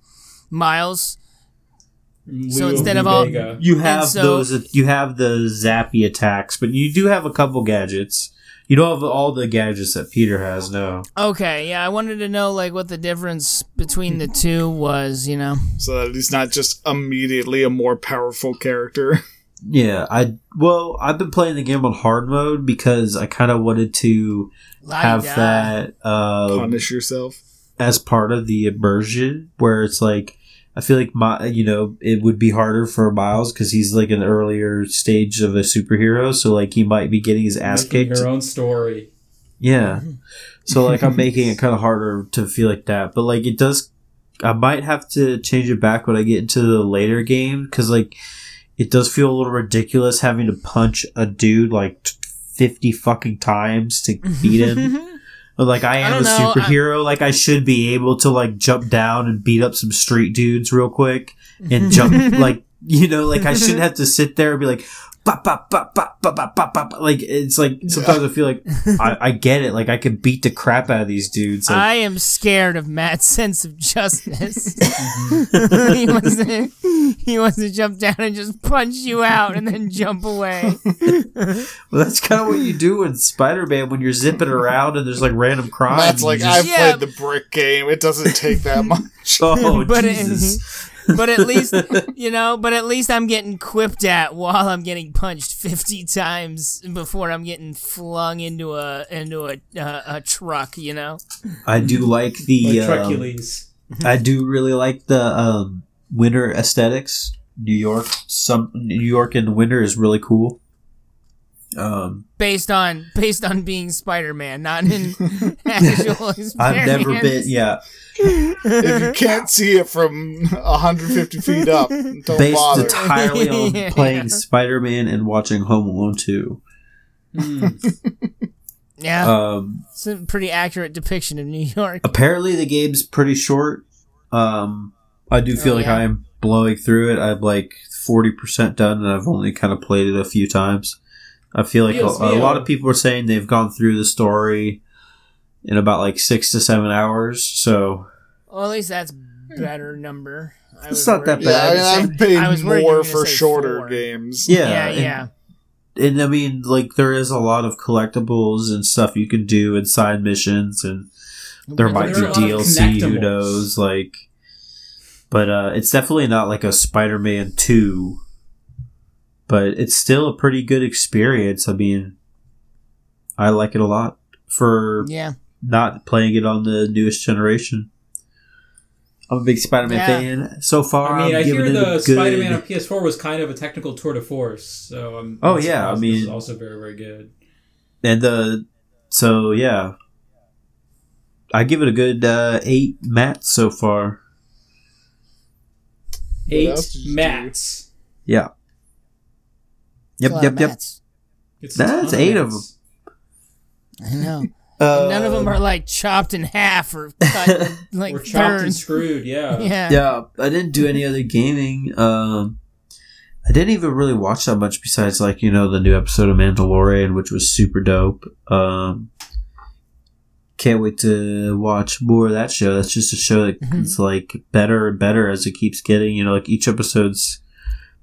Miles? So Lou instead of all- you have so- those? You have the zappy attacks, but you do have a couple gadgets. You don't have all the gadgets that Peter has. No. Okay, yeah, I wanted to know like what the difference between the two was. You know, So that he's not just immediately a more powerful character. (laughs) Yeah, I well, I've been playing the game on hard mode because I kind of wanted to have La-di-da. that uh, Punish yourself. as part of the immersion, where it's like I feel like my you know it would be harder for Miles because he's like an earlier stage of a superhero, so like he might be getting his ass Making kicked. Your own story. Yeah, (laughs) so like I'm making it kind of harder to feel like that, but like it does. I might have to change it back when I get into the later game because like it does feel a little ridiculous having to punch a dude like fifty fucking times to beat him. (laughs) But, like I am I a don't know, superhero, like I should be able to like jump down and beat up some street dudes real quick and (laughs) jump like you know, like I shouldn't have to sit there and be like Like it's like sometimes I feel like (laughs) I, I get it, like I could beat the crap out of these dudes. Like, I am scared of Matt's (laughs) sense of justice. (laughs) he wants to he wants to jump down and just punch you out and then jump away. well, that's kind of what you do in Spider Man when you're zipping around and there's like random crime. That's like I've Yeah. played the brick game. It doesn't take that much. oh but it- Jesus. But at least (laughs) you know, but at least I'm getting quipped at while I'm getting punched 50 times before I'm getting flung into a into a uh, a truck, you know. I do like the. Like um, I do really like the um, winter aesthetics. New York, some New York in the winter is really cool. Um, Based on based on being Spider-Man, not in (laughs) actual experience. I've never been, yeah, if you can't see it from 150 feet up, don't based bother. entirely on (laughs) Yeah. playing Spider Man and watching Home Alone 2. Mm. Yeah. Um, It's a pretty accurate depiction of New York. apparently, the game's pretty short. Um, I do feel Oh, like yeah. I am blowing through it. I'm like 40% done, and I've only kind of played it a few times. I feel like a, Yes, a yeah. lot of people are saying they've gone through the story in about like six to seven hours. So Well, at least that's better number. I It's was not that worried- yeah, bad. I mean, I I've was paid worried you were more for shorter four. games. yeah, Yeah, and- yeah. and I mean, like there is a lot of collectibles and stuff you can do and side missions, and there But might there be are a lot of DLC. Who knows? Like, but uh, it's definitely not like a Spider-Man Two, but it's still a pretty good experience. I mean, I like it a lot for Yeah. not playing it on the newest generation. I'm a big Spider-Man Yeah. fan. So far, I mean, I'm I hear the good- Spider-Man on PS4 was kind of a technical tour de force. So I'm. Oh, yeah, I surprised this mean- also very very good. and the so yeah i give it a good uh eight mats so far Eight else do? mats. yeah yep That's a lot yep yep. It's That's eight of them. I know. (laughs) uh, None of them are like chopped in half or cut (laughs) like We're chopped and screwed. Yeah. (laughs) Yeah. yeah i didn't do any other gaming um i didn't even really watch that much besides like you know the new episode of mandalorian which was super dope um can't wait to watch more of that show that's just a show that Mhm. like better and better as it keeps getting you know like each episode's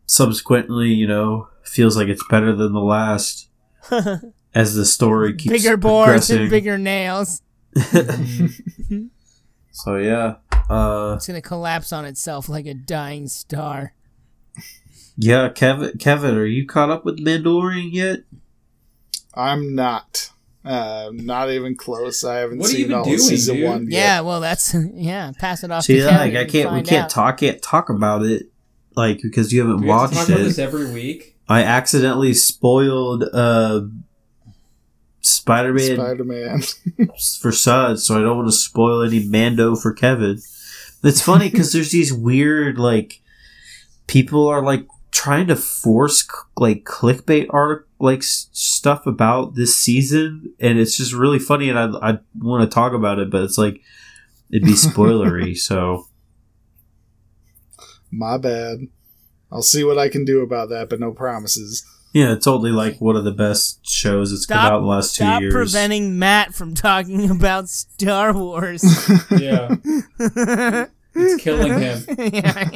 subsequently you know feels like it's better than the last (laughs) as the story keeps bigger boards and bigger nails. (laughs) so yeah uh It's gonna collapse on itself like a dying star. yeah kevin kevin are you caught up with mandalorian yet I'm not. Uh, not even close. I haven't What seen been all doing, of season dude? one Yeah, well, that's (laughs) yeah. Pass it off. See, to Kevin like I can't, we can't out. talk, can't talk about it, like because you haven't Do we have to talk watched about this it. every week? I accidentally spoiled uh, Spider-Man Spider Man. (laughs) for Sud, so I don't want to spoil any Mando for Kevin. It's funny because there's these weird like people are like trying to force like clickbait art like s- stuff about this season, and it's just really funny, and I I want to talk about it, but it's like it'd be spoilery, (laughs) so My bad. I'll see what I can do about that, but no promises. yeah, totally like one of the best shows that's come out in the last two stop years. preventing Matt from talking (laughs) about Star Wars. (laughs) Yeah, it's killing (laughs) him. yeah.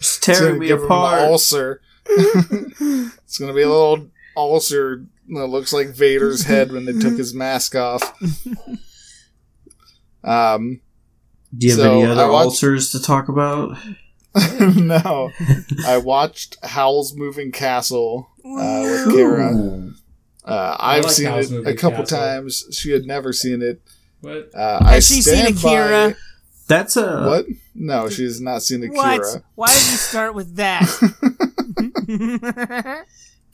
It's It's tearing gonna me give an apart. ulcer. it's gonna be a little ulcer that looks like Vader's head when they took his mask off. Um, Do you have So, any I other watched- ulcers to talk about? (laughs) no, I watched Howl's Moving Castle uh, with Kara. Uh, I've like seen Howl's it a couple Castle. times. She had never seen it. What? Uh, I Has she seen stand Akira? by- That's a What? No, she's not seen Akira. What? Why did you start with that? (laughs)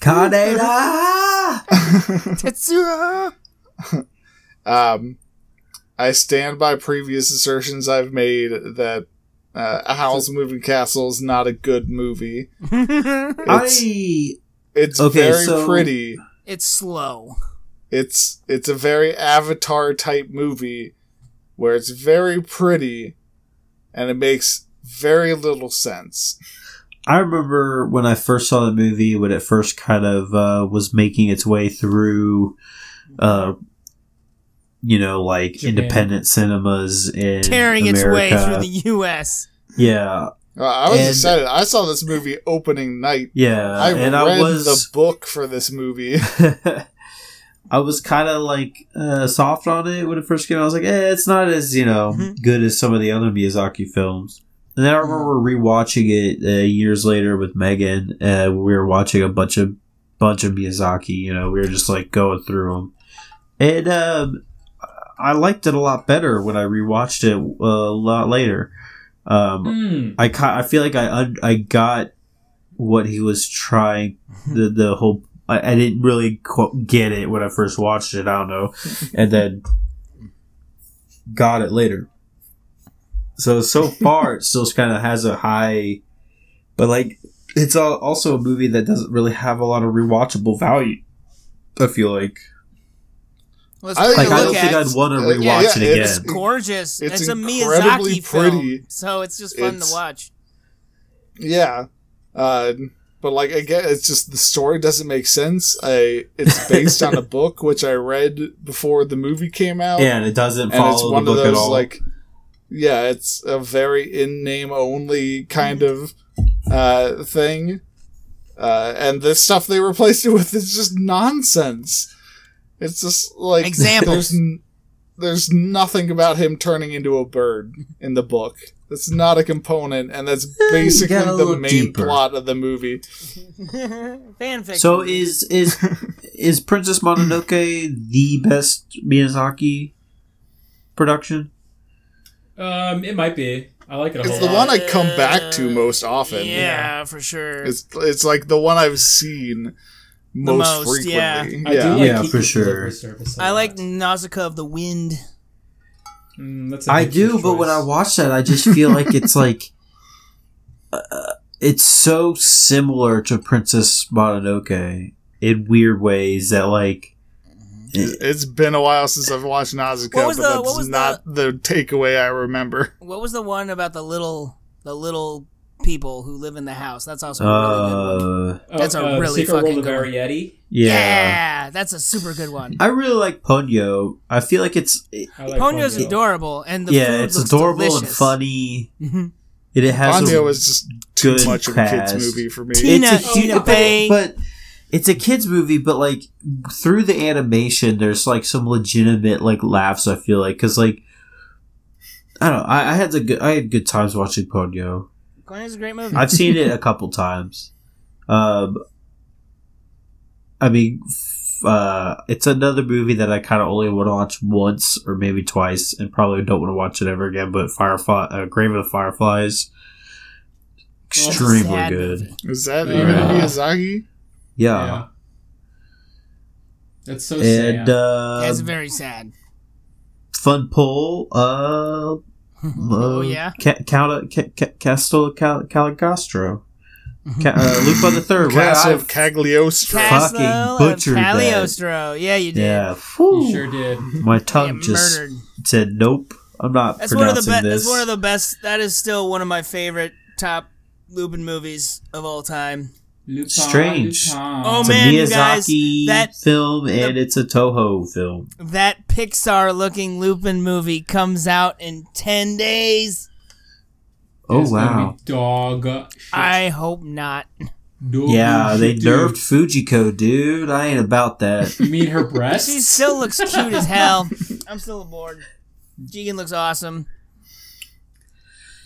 Kaneda! (laughs) Tetsuo! Um, I stand by previous assertions I've made that uh, Howl's Moving Castle is not a good movie. (laughs) It's, I it's Okay, very so- pretty. it's slow. It's it's a very Avatar type movie where it's very pretty and it makes very little sense. I remember when I first saw the movie when it first kind of uh, was making its way through, uh, you know, like Japan. independent cinemas in Tearing its way through the U.S. yeah, Uh, I was And- excited. I saw this movie opening night. yeah, I and read I was the book for this movie. (laughs) I was kind of like uh, soft on it when it first came out. I was like, eh, it's not as you know Mhm. good as some of the other Miyazaki films. And then I remember rewatching it uh, years later with Megan. Uh, we were watching a bunch of bunch of Miyazaki. You know, we were just like going through them, and um, I liked it a lot better when I rewatched it uh, a lot later. Um, Mm. I ca- I feel like I un- I got what he was trying the the whole I, I didn't really qu- get it when I first watched it. I don't know, and then got it later. So so (laughs) far, it still kind of has a high, but like it's al- also a movie that doesn't really have a lot of rewatchable value. I feel like Let's I- like a I don't at think I'd want to rewatch yeah, it again. it's- gorgeous. It's It's, a incredibly Miyazaki film, pretty. so it's just fun It's- to watch. Yeah. Uh, but like again, it's just the story doesn't make sense. I it's (laughs) based on a book which I read before the movie came out. yeah, and it doesn't and it's follow one the of book at all. like yeah, it's a very in name only kind of uh thing. Uh, and the stuff they replaced it with is just nonsense. It's just like Examples. There's, n- there's nothing about him turning into a bird in the book. That's not a component, and that's (laughs) basically the main deeper. plot of the movie. (laughs) Fanfiction. So is is (laughs) is Princess Mononoke the best Miyazaki production? Um, it might be. I like it a It's the lot. one I come back to most often. Yeah, for sure. It's it's like the one I've seen most, most, yeah. frequently. I Yeah. do like Yeah, for sure. delivery service a I lot. like Nausicaa of the Wind. Mm, that's a I hipster do, but when I watch that, I just feel like it's (laughs) like uh, it's so similar to Princess Mononoke in weird ways that like It's been a while since I've watched Nausicaa, but the- that's what was not the... takeaway I remember. What was the one about the little the little people who live in the house? That's also a really good one. uh Oh, that's a uh, really Secret fucking World good one. Arrietty. yeah. Yeah, that's a super good one. I really like Ponyo. I feel like it's I like Ponyo's Ponyo. adorable, and the yeah, food it's looks adorable and delicious. funny. Mhm. It, it has Ponyo a, is just too good much of a kids movie for me. Tina- it's a Tina cute, but, but it's a kids movie. But like through the animation, there's like some legitimate like laughs. I feel like because like I don't know. I, I had the good. I had good times watching Ponyo. Ponyo's a great movie. I've seen it a couple times. Um, I mean, f- uh, it's another movie that I kind of only want to watch once or maybe twice, and probably don't want to watch it ever again. But Firefly, uh, Grave of the Fireflies, extremely sad good. movie. Is that Yeah. even Miyazaki? Yeah, Yeah. That's so and sad. uh, That's very sad. fun pull. Uh, oh yeah. Ca- Count Ca- Ca- Castle Cal- Caligastro. Ca- uh, (laughs) Lupin the Third. Where Castle I of Cagliostro. Castle fucking of butchered that. Cagliostro. Yeah, you did. yeah, whew. You sure did. my Get tongue just murdered. said nope. I'm not That's one of the pronouncing best. this. That's one of the best. That is still one of my favorite top Lupin movies of all time. Lupin, Strange. Lupin. Oh, it's man, a you guys, Miyazaki that- film and it's a Toho film. That Pixar-looking Lupin movie comes out in ten days. Oh It's wow! Dog. shit. I hope not. Dog Yeah, they shit, dude. nerfed Fujiko, dude. I ain't about that. You mean her (laughs) breasts? She still looks cute as hell. (laughs) I'm still aboard. Jigen looks awesome.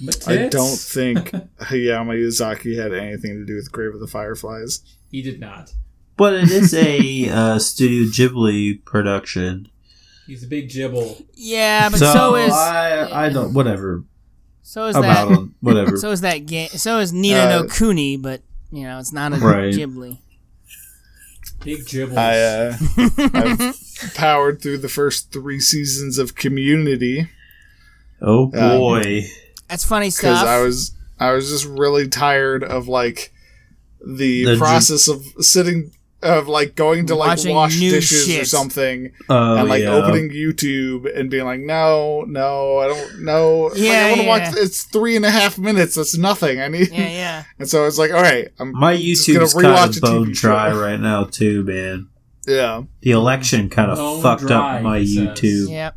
But I don't think (laughs) Hayao Miyazaki had anything to do with Grave of the Fireflies. He did not. but it is a (laughs) uh, Studio Ghibli production, He's a big jibble. Yeah, but so, so, is I. I don't. Whatever so is about that him. (laughs) Whatever. so is that game. So is Nina Uh, no Kuni, but you know it's not a Right. Ghibli. Big jibbles. I, uh, I've powered through the first three seasons of Community oh Um, boy. That's funny stuff. because. I was I was just really tired of like the, The dr- process of sitting of like going to like wash new dishes or something Oh and like yeah. opening YouTube and being like, no, no, I don't know. Yeah, like, I want to yeah. watch. It's three and a half minutes. That's nothing. I need. yeah, yeah. (laughs) And so it's like, all right, I'm My just YouTube's gonna kind of a TV bone show. dry (laughs) right now too, man. yeah. The election kind of Bone fucked dry, up my he says. YouTube. Yep.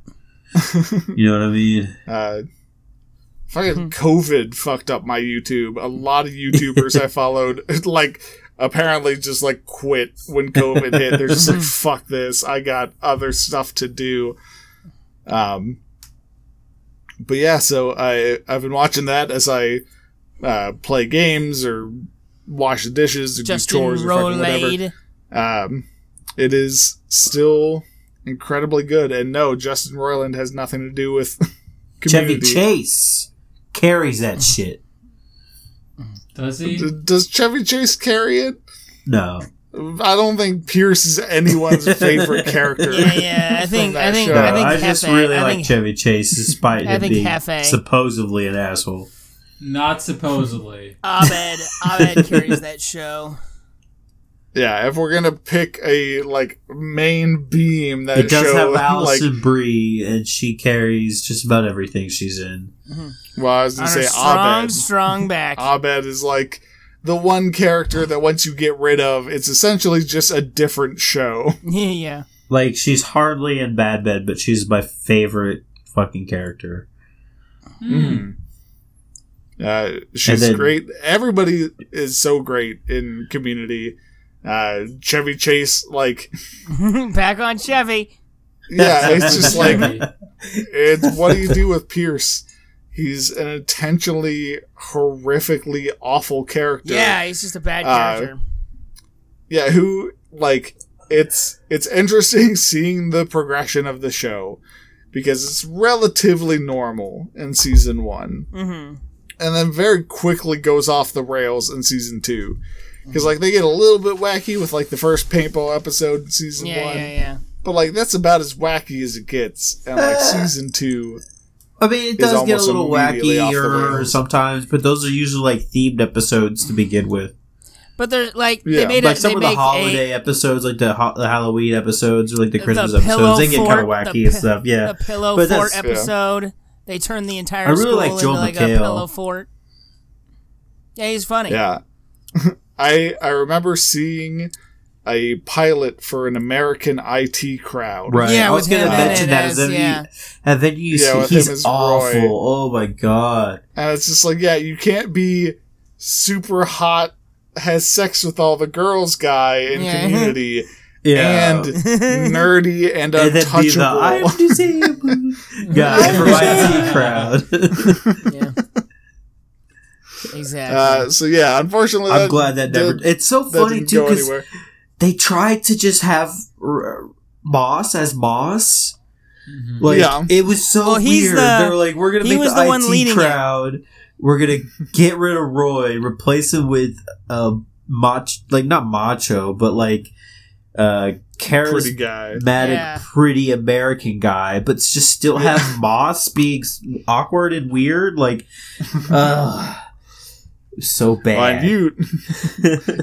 You know what I mean? Uh, fucking COVID fucked up my YouTube. A lot of YouTubers I (laughs) followed, (laughs) like, apparently just like quit when COVID hit. They're just like, (laughs) fuck this. I got other stuff to do. Um, but yeah, so I I've been watching that as I uh, play games or wash the dishes or Justin do chores or fucking whatever. Um, it is still incredibly good, and no, Justin Roiland has nothing to do with Chevy. Chase carries that shit. Does he? D- Does Chevy Chase carry it? No. I don't think Pierce is anyone's (laughs) favorite character. Yeah, yeah. I think. I think. No, I think. I just Hefe- really I like think, Chevy Chase despite him being Hefe. supposedly an asshole. Not supposedly. Abed. Abed carries that show. Yeah, if we're gonna pick a like main beam that It does show, have (laughs) like, Brie, and she carries just about everything she's in. well, I was gonna her say strong, Abed. strong back. (laughs) Abed is like the one character that once you get rid of, it's essentially just a different show. yeah, (laughs) yeah. Like she's hardly in Bad Bed, but she's my favorite fucking character. Mm. Uh, she's then- great. Everybody is so great in Community. Uh, Chevy Chase, like, (laughs) back on Chevy. yeah, it's (laughs) just like it's what do you do with Pierce? He's an intentionally horrifically awful character. Yeah, he's just a bad Uh, character. yeah. Who like it's it's interesting (laughs) seeing the progression of the show because it's relatively normal in season one. mm-hmm. and then very quickly goes off the rails in season two. Because like they get a little bit wacky with like the first paintball episode in season Yeah, one, yeah, yeah. but like that's about as wacky as it gets. And like Uh, season two, I mean, it does get a little immediately off wackier sometimes, but those are usually like themed episodes to begin with. But they're like Yeah, they made Like a, some they of the make holiday episodes, like the, ho- the Halloween episodes or like the The Christmas pillow episodes, they get kind of wacky the and pi- stuff. Yeah, the pillow But fort that's- yeah. episode. They turned the entire I really school like into Joel like McHale. a pillow fort. Yeah, he's funny. yeah. (laughs) I I remember seeing a pilot for an American IT crowd. right. Yeah, I was gonna mention it that, as- and then yeah. you, and then you Yeah, see he's as awful. Roy. Oh my god. And it's just like, yeah, you can't be super hot, has sex with all the girls guy in Yeah. community (laughs) Yeah, and (laughs) nerdy and and then be the untouchable. (laughs) I'm disabled guy from IT crowd. Yeah. Exactly. Uh, so yeah, unfortunately, I'm glad that never. did- it's so funny too because they tried to just have R- Moss as Moss. Mhm. Like Yeah. it was so Well, he's weird. the- they were like, "We're gonna he make was the, the one IT leading it. crowd. We're gonna get rid of Roy, replace him with a mach, like not macho, but like uh Pretty charismatic, guy. Yeah. pretty American guy, but just still have Moss being awkward and weird. Like, (laughs) uh, So bad. and (laughs) you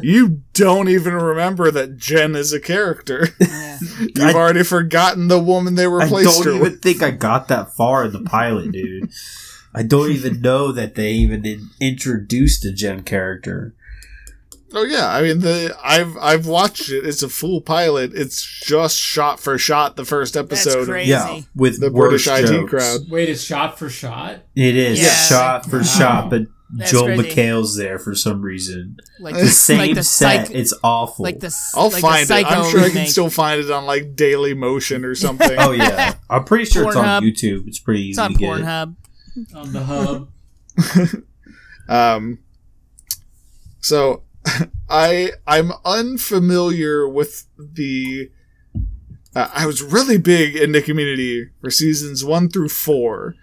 you don't even remember that Jen is a character. (laughs) Yeah. You've I- already forgotten the woman they replaced her. I replaced don't her even think I got that far in the pilot, dude. I don't even know that they even in- introduced a Jen character. Oh yeah, I mean the I've I've watched it. It's a full pilot. It's just shot for shot the first episode. of crazy. Yeah, with The British worse IT jokes. crowd. Wait, it's shot for shot. It is Yeah. shot for Wow. shot, but That's Joel crazy. McHale's there for some reason. Like The same like the set. psych, it's awful. like the I'll like the find it. I'm sure I can remake. still find it on like Daily Motion or something. oh yeah, (laughs) I'm pretty sure it's on Pornhub. YouTube. It's pretty easy It's on to get. Pornhub. on the hub. (laughs) Um, so (laughs) I I'm unfamiliar with the. Uh, I was really big in the community for seasons one through four,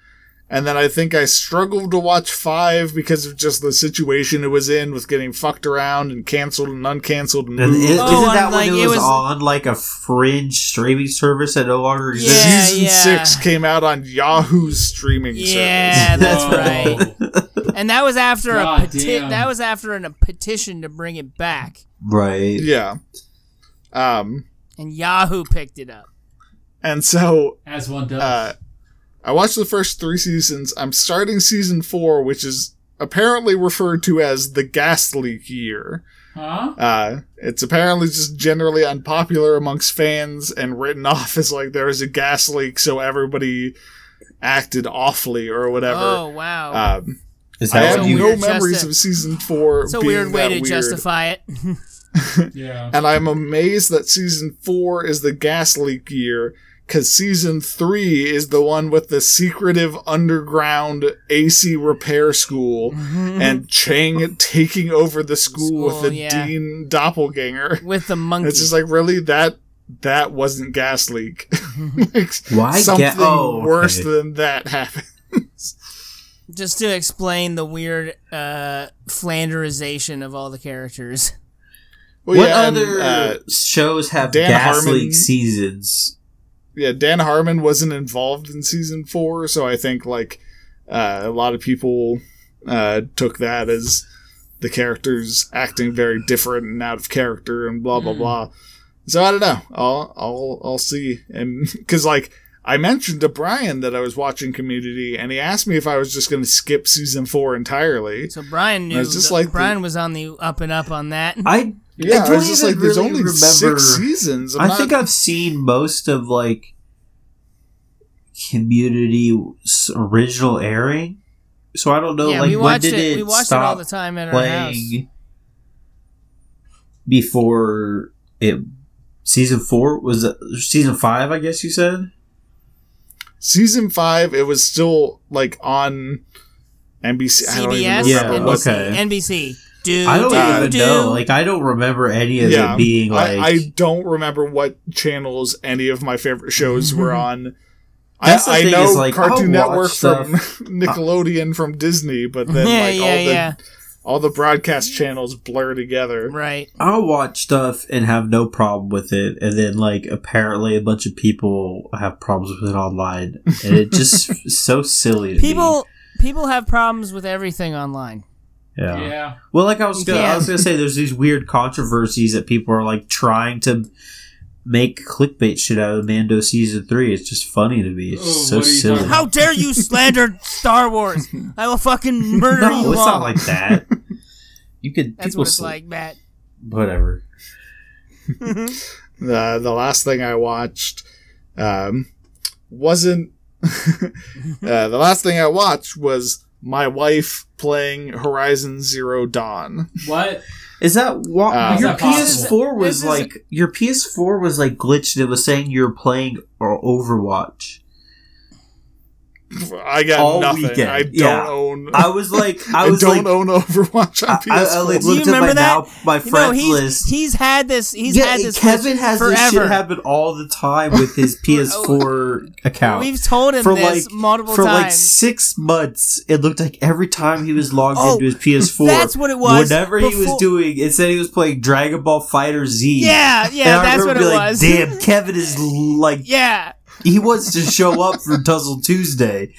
and then I think I struggled to watch five because of just the situation it was in with getting fucked around and canceled and uncanceled and And moved. is, Oh, not that when like, it it was, was- on like a fringe streaming service that no longer Yeah, exists? Season yeah. six came out on Yahoo's streaming Yeah, service. that's right. And that was after God a peti- that was after an, a petition to bring it back, Right. Yeah. Um, and Yahoo picked it up. and so As one does. uh, I watched the first three seasons. I'm starting season four, which is apparently referred to as the gas leak year. huh? Uh, it's apparently just generally unpopular amongst fans and written (laughs) off as like there was a gas leak, so everybody acted awfully or whatever. Oh wow, Um, Is I have a no weird memories justi- of season four. it's a being weird way to weird. justify it. (laughs) (laughs) Yeah. And I'm amazed that season four is the gas leak year, because season three is the one with the secretive underground AC repair school and Chang taking over the school, with Mm-hmm. The yeah. Dean doppelganger. with the monkey. It's just like really that that wasn't gas leak. Like, (laughs) Why something ga- oh, okay. worse than that happens? just to explain the weird uh, Flanderization of all the characters. Well, what yeah, and, other uh, shows have Dan gas Harmon- leak seasons? Yeah, Dan Harmon wasn't involved in season four, so I think like uh, a lot of people uh, took that as the characters acting very different and out of character and blah blah Mm. blah. So I don't know. I'll I'll I'll see. And (laughs) because like I mentioned to Brian that I was watching Community, and he asked me if I was just going to skip season four entirely. So Brian knew. It's just that- like the- Brian was on the up and up on that. I Yeah, I, don't was just even like, there's really only remember- six seasons. I'm I not- think I've seen most of like Community original airing, so I don't know. yeah, like we when watched did it. it, We watched it all the time at our house. before it? Season four was it season five? I guess you said. season five, it was still like on NBC. I don't even CBS, Yeah, NBC, okay. NBC. Dude, I don't dude, even dude. know. Like I don't remember any of Yeah, it being like. I, I don't remember what channels any of my favorite shows were (laughs) on. I, That's the I thing know is, like, Cartoon I'll Network watch from (laughs) uh, Nickelodeon from Disney, but then yeah, like yeah, all the yeah. all the broadcast channels blur together. Right. I'll watch stuff and have no problem with it, and then like apparently a bunch of people have problems with it online, and it just (laughs) so silly. To me. People people have problems with everything online. Yeah. Yeah. Well, like I was, You gonna, I was gonna say, there's these weird controversies that people are like trying to make clickbait shit out of Mando season three. It's just funny to me. It's Oh, so what are you silly. talking How dare you slander Star Wars? (laughs) I will fucking murder no, you it's all. not like that. You could. That's people what it's sl- like, Matt. Whatever. (laughs) The the last thing I watched um, wasn't. (laughs) uh, the last thing I watched was my wife playing Horizon Zero Dawn. What? Is that what Uh, your that? PS4 was This is- like? Your PS4 was like glitched. It was saying you were playing or Overwatch. I got All nothing. weekend, I don't yeah. own. I was like, I (laughs) I, don't like, own Overwatch on PS4. I, I like Do you looked at my remember that? now my You know, he's list. he's had this. He's yeah, had this. Kevin has this shit happen all the time with his (laughs) PS4 account. We've told him for this like multiple for times. For like six months, it looked like every time he was logged Oh, into his PS4, that's what it was Whatever he was doing, it said he was playing Dragon Ball Fighter Z. yeah, yeah, I that's remember what it being like, was. Damn, Kevin is (laughs) like yeah, (laughs) he wants to show up for Tussle Tuesday.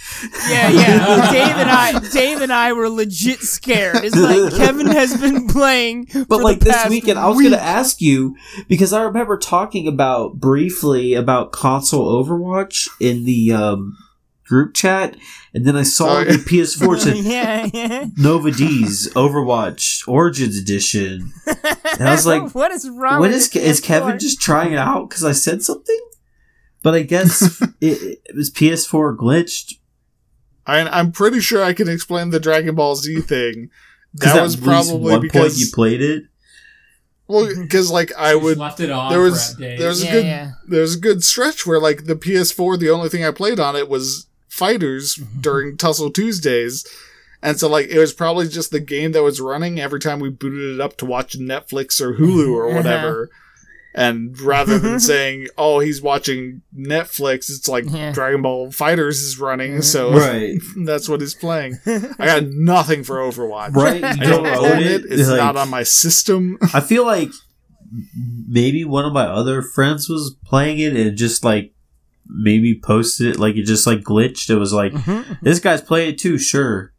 Yeah, yeah. Dave and I, Dave and I were legit scared. It's like (laughs) Kevin has been playing, But for like the this past weekend, I was going to ask you because I remember talking about briefly about console Overwatch in the um, group chat, and then I saw the PS4 (laughs) said yeah, yeah. Nova D's Overwatch Origins Edition, and I was like, what is wrong? What is is Kevin just trying it out because I said something?" But I guess (laughs) it, it was PS4 glitched. I, I'm pretty sure I can explain the Dragon Ball Z thing. (laughs) That at was probably one point because you played it. well, because like I Just would left it on there was a there was a Yeah, good yeah. there was a good stretch where like the PS4 the only thing I played on it was fighters during Tussle Tuesdays. And so like it was probably just the game that was running every time we booted it up to watch Netflix or Hulu or Uh-huh. Whatever. And rather than (laughs) saying, "Oh, he's watching Netflix," it's like Yeah. Dragon Ball Fighters is running, mm-hmm. so Right, (laughs) that's what he's playing. (laughs) I got nothing for Overwatch. right. I You don't don't own it. It's like- not on my system. I feel like maybe one of my other friends was playing it and just like maybe posted it like it just like glitched. It was like mm-hmm. this guy's playing it too. Sure,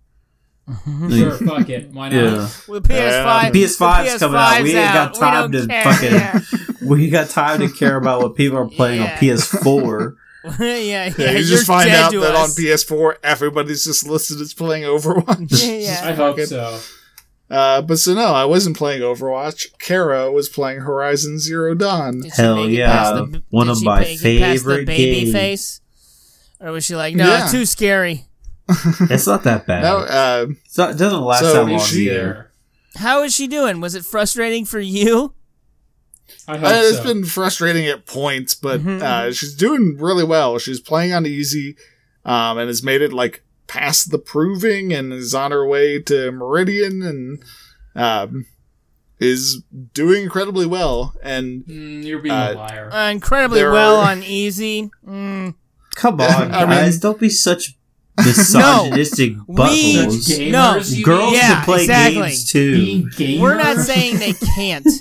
Sure, fuck it. Why not? yeah. With PS5, Yeah. PS5's the coming out. We ain't got time to care. fucking- Yeah. (laughs) We got time to care about what people are playing Yeah. on PS4. (laughs) yeah, yeah. Yeah, you just find out to that on. PS4 everybody's just listed as playing Overwatch. Yeah, I yeah. hope Fucking- so. Uh, but so no, I wasn't playing Overwatch. Kara was playing Horizon Zero Dawn. Did Hell yeah. the- One did of she my make past the favorite baby games. face, or was she like, no, Yeah. too scary? (laughs) It's not that bad. No, uh, It's not- it doesn't last So that long she- either. How is she doing? Was it frustrating for you? I hope uh, it's so. been frustrating at points, but Mhm. uh, she's doing really well. She's playing on easy, um, and has made it like past the proving, and is on her way to Meridian, and um, is doing incredibly well. And Mm, you're being Uh, a liar. Uh, incredibly well are- on easy. Mm. Come (laughs) on, I mean- guys. Don't be such (laughs) misogynistic we- buttholes. Such gamers, No. Girls mean? Yeah, can play exactly. games too. Being? We're not saying they can't. (laughs)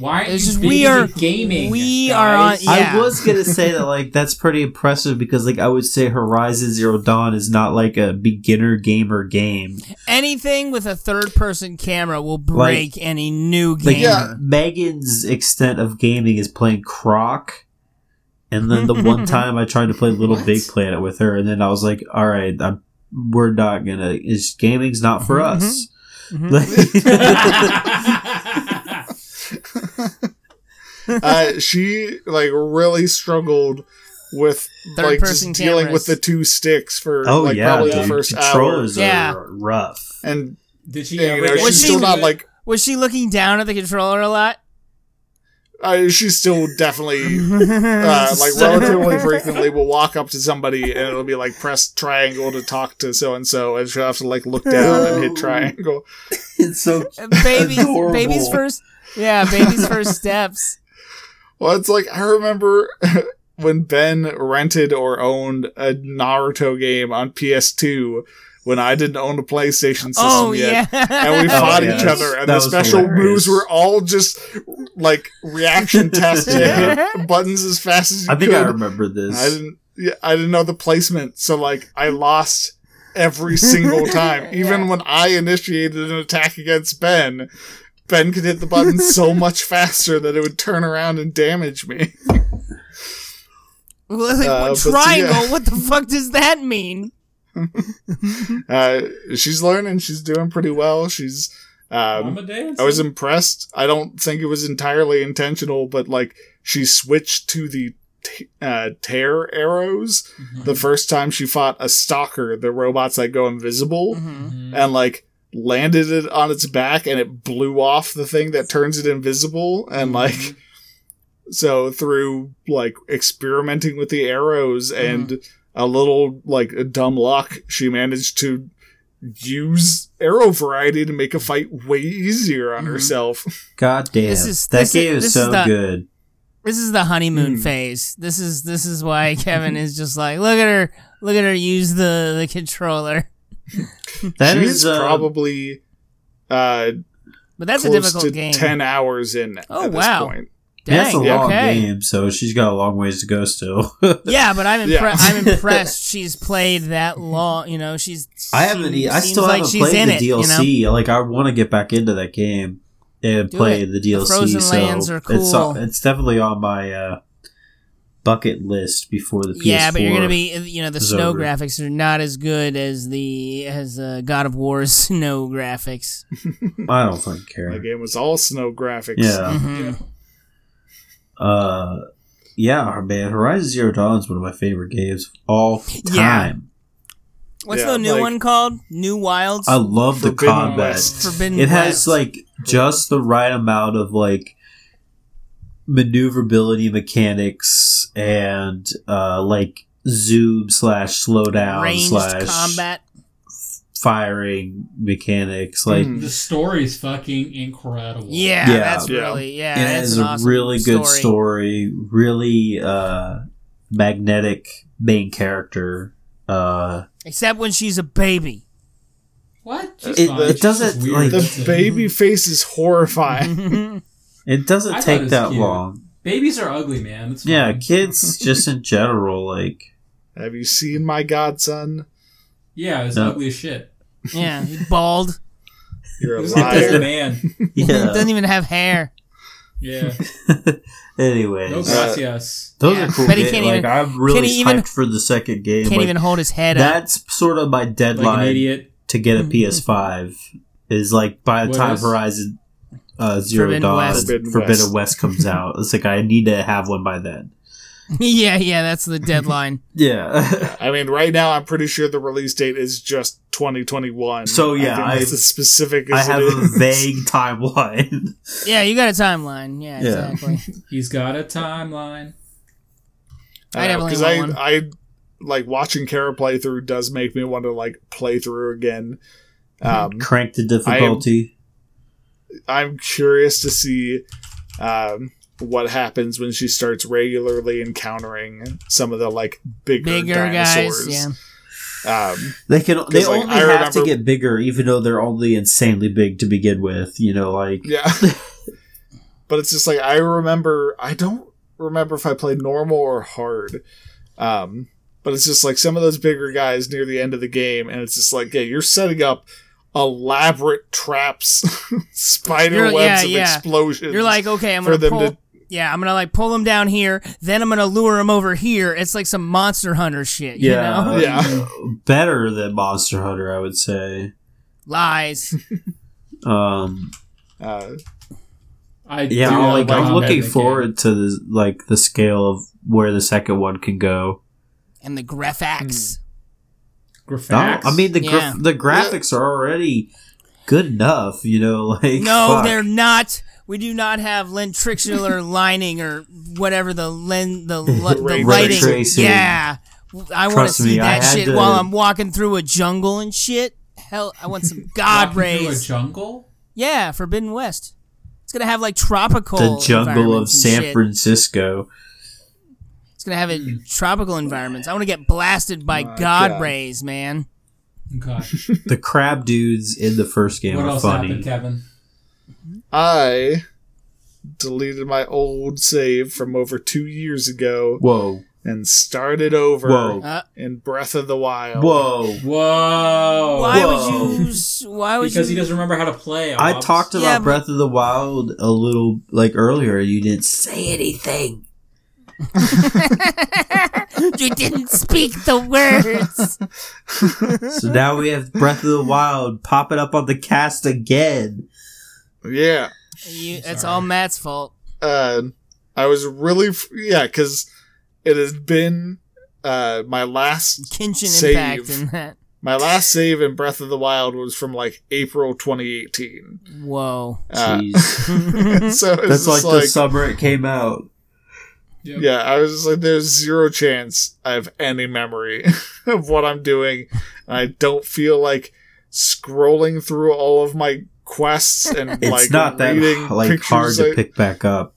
Why are It's just we are- gaming? we are on- yeah. I was gonna say that like that's pretty impressive because like I would say Horizon Zero Dawn is not like a beginner gamer game. Anything with a third-person camera will break any new Like gamer. Yeah. Megan's extent of gaming is playing Croc. And then the one (laughs) time I tried to play Little What? Big Planet with her, and then I was like, "All right, I'm, we're not gonna. Is gaming's not for us." Mhm. (laughs) uh, she like really struggled with Third like person just dealing with the two sticks for oh like yeah, probably dude. the first hour, controllers Yeah. are rough. and Did she you know Was she's she- still not like Was she looking down at the controller a lot? Uh, she's still definitely uh, (laughs) like relatively frequently will walk up to somebody and it'll be like press triangle to talk to so and so and she'll have to like look down and hit triangle. (laughs) It's so baby's Adorable. baby's first yeah baby's first steps Well, it's like I remember (laughs) when Ben rented or owned a Naruto game on PS2 when I didn't own a PlayStation system oh yet. yeah and we (laughs) Oh, fought yeah. each other, and That the special hilarious. moves were all just like reaction (laughs) tests to hit buttons as fast as you can. I think could. I remember this. I didn't. Yeah, I didn't know the placement, so like I lost every single (laughs) time. Even Yeah. when I initiated an attack against Ben, Ben could hit the button so much faster that it would turn around and damage me. Well, like, Uh, but so, triangle yeah. what the fuck does that mean (laughs) Uh, she's learning. She's doing pretty well. She's. Um, I was impressed. I don't think it was entirely intentional, but like she switched to the t- uh, tear arrows Mhm. the first time she fought a stalker, the robots that go invisible, Mhm. Mhm. and like landed it on its back and it blew off the thing that turns it invisible. And like, so through like experimenting with the arrows and a little like dumb luck, she managed to use arrow variety to make a fight way easier on Mhm. herself. (laughs) God damn, This is- that this game is this so is the- good. this is the honeymoon Hmm. phase this is this is why (laughs) kevin is just like look at her look at her use the the controller (laughs) That She's is uh, probably uh but that's a difficult to game 10 hours in Oh, at this wow. point. That's a long okay. game, so she's got a long ways to go still. (laughs) Yeah, but I'm (laughs) Yeah. I'm (laughs) impressed. She's played that long. You know, she's. I haven't. she e- I still like haven't she's played the it, you know? DLC. Like I want to get back into that game and Do play it. the The DLC. Frozen so Lands are It's, uh, cool. it's definitely on my uh, bucket list before the PS4. Yeah, but you're gonna be. You know, the snow over. graphics are not as good as the as uh, God of War's snow graphics. I don't fucking care. The game was all snow graphics. Yeah. Mhm. Uh, yeah, man. Horizon Zero Dawn is one of my favorite games of all Yeah. time. What's Yeah, the new like- one called? New Wilds. I love the Forbidden combat. West. Forbidden It has West. like just the right amount of like maneuverability mechanics and uh like zoom slash slowdown ranged slash combat. Firing mechanics like Mhm. The story's fucking incredible. Yeah, Yeah. that's Yeah. really yeah. it that's has a awesome really good story really uh magnetic main character uh Except when she's a baby. What? She's It- it doesn't, like- The (laughs) baby face is horrifying. (laughs) it doesn't I thought it take that cute. long Babies are ugly, man. It's yeah kids (laughs) just in general like Have you seen my godson? Yeah, it's No. ugly as shit. yeah, he's bald. (laughs) You're a He's an old liar. man. (laughs) (laughs) yeah Doesn't even have hair. Yeah. anyways No gracias. Those Yeah. are cool. But he games. can't like even- I'm really can't hyped he even- for the second game. Can't like, even hold his head up. that's sort of my like an deadline idiot. to get a PS5. Is like by the What time is? Horizon uh, Zero Forbidden Dawn West. Forbidden, Forbidden West. West. comes out, it's like I need to have one by then. (laughs) yeah, yeah, that's the deadline. (laughs) Yeah. (laughs) I mean, right now I'm pretty sure the release date is just 2021. So, yeah, I think that's as specific I have it a vague timeline. yeah, you got a timeline. Yeah, Yeah. exactly. He's got a timeline. I definitely because want I, one. I like watching Kara play through does make me want to like play through again. Um, Crank the difficulty. I'm curious to see um, what happens when she starts regularly encountering some of the like bigger, Bigger dinosaurs. guys. Yeah. Um, They can. They 'Cause, like, only I have to get bigger, even though they're only insanely big to begin with. You know, like yeah. (laughs) but it's just like I remember. I don't remember if I played normal or hard. Um, but it's just like some of those bigger guys near the end of the game, and it's just like, yeah, you're setting up elaborate traps, (laughs) spider You're- webs yeah, of yeah. explosions. You're like, okay, I'm for gonna them pull. to Yeah, I'm gonna like pull him down here. Then I'm gonna lure him over here. It's like some Monster Hunter shit. You yeah, know? Yeah. (laughs) better than Monster Hunter, I would say. Lies. (laughs) Um, uh, I yeah, do I'm, like I'm looking in the forward to the, like the scale of where the second one can go. and the graphics. game. No, I mean the gra- Yeah. the graphics are already good enough. You know, (laughs) like No, fuck. they're not. We do not have lentricular (laughs) lining or whatever the len the, (laughs) li- the lighting. tracing. Yeah, I want to see me, that shit to- while I'm walking through a jungle and shit. Hell, I want some (laughs) god Walking through a rays. jungle. Yeah, Forbidden West. It's gonna have like tropical. the jungle of environments San shit. Francisco. It's gonna have a tropical environments. I want to get blasted by My god, God. rays, man. Okay. The crab dudes in the first game what are else funny. happened, Kevin? I deleted my old save from over two years ago Whoa, and started over Whoa. Uh, in Breath of the Wild. whoa! Whoa. why Whoa. would you? Why would Because you? he doesn't remember how to play. I Ops. talked about Yeah, Breath of the Wild a little like earlier. You didn't say anything. (laughs) you didn't speak the words. (laughs) So now we have Breath of the Wild popping up on the cast again. Yeah. You, it's all Matt's fault. Uh, I was really, f- yeah, because it has been uh, my last Genshin Save. impact in that. my last save in Breath of the Wild was from like April 2018. Whoa. Uh, Jeez. (laughs) so That's like, like, the summer it came out. Yep. yeah, I was just like, there's zero chance I have any memory (laughs) of what I'm doing. And I don't feel like scrolling through all of my quests and It's like not that reading like pictures. hard to pick back up.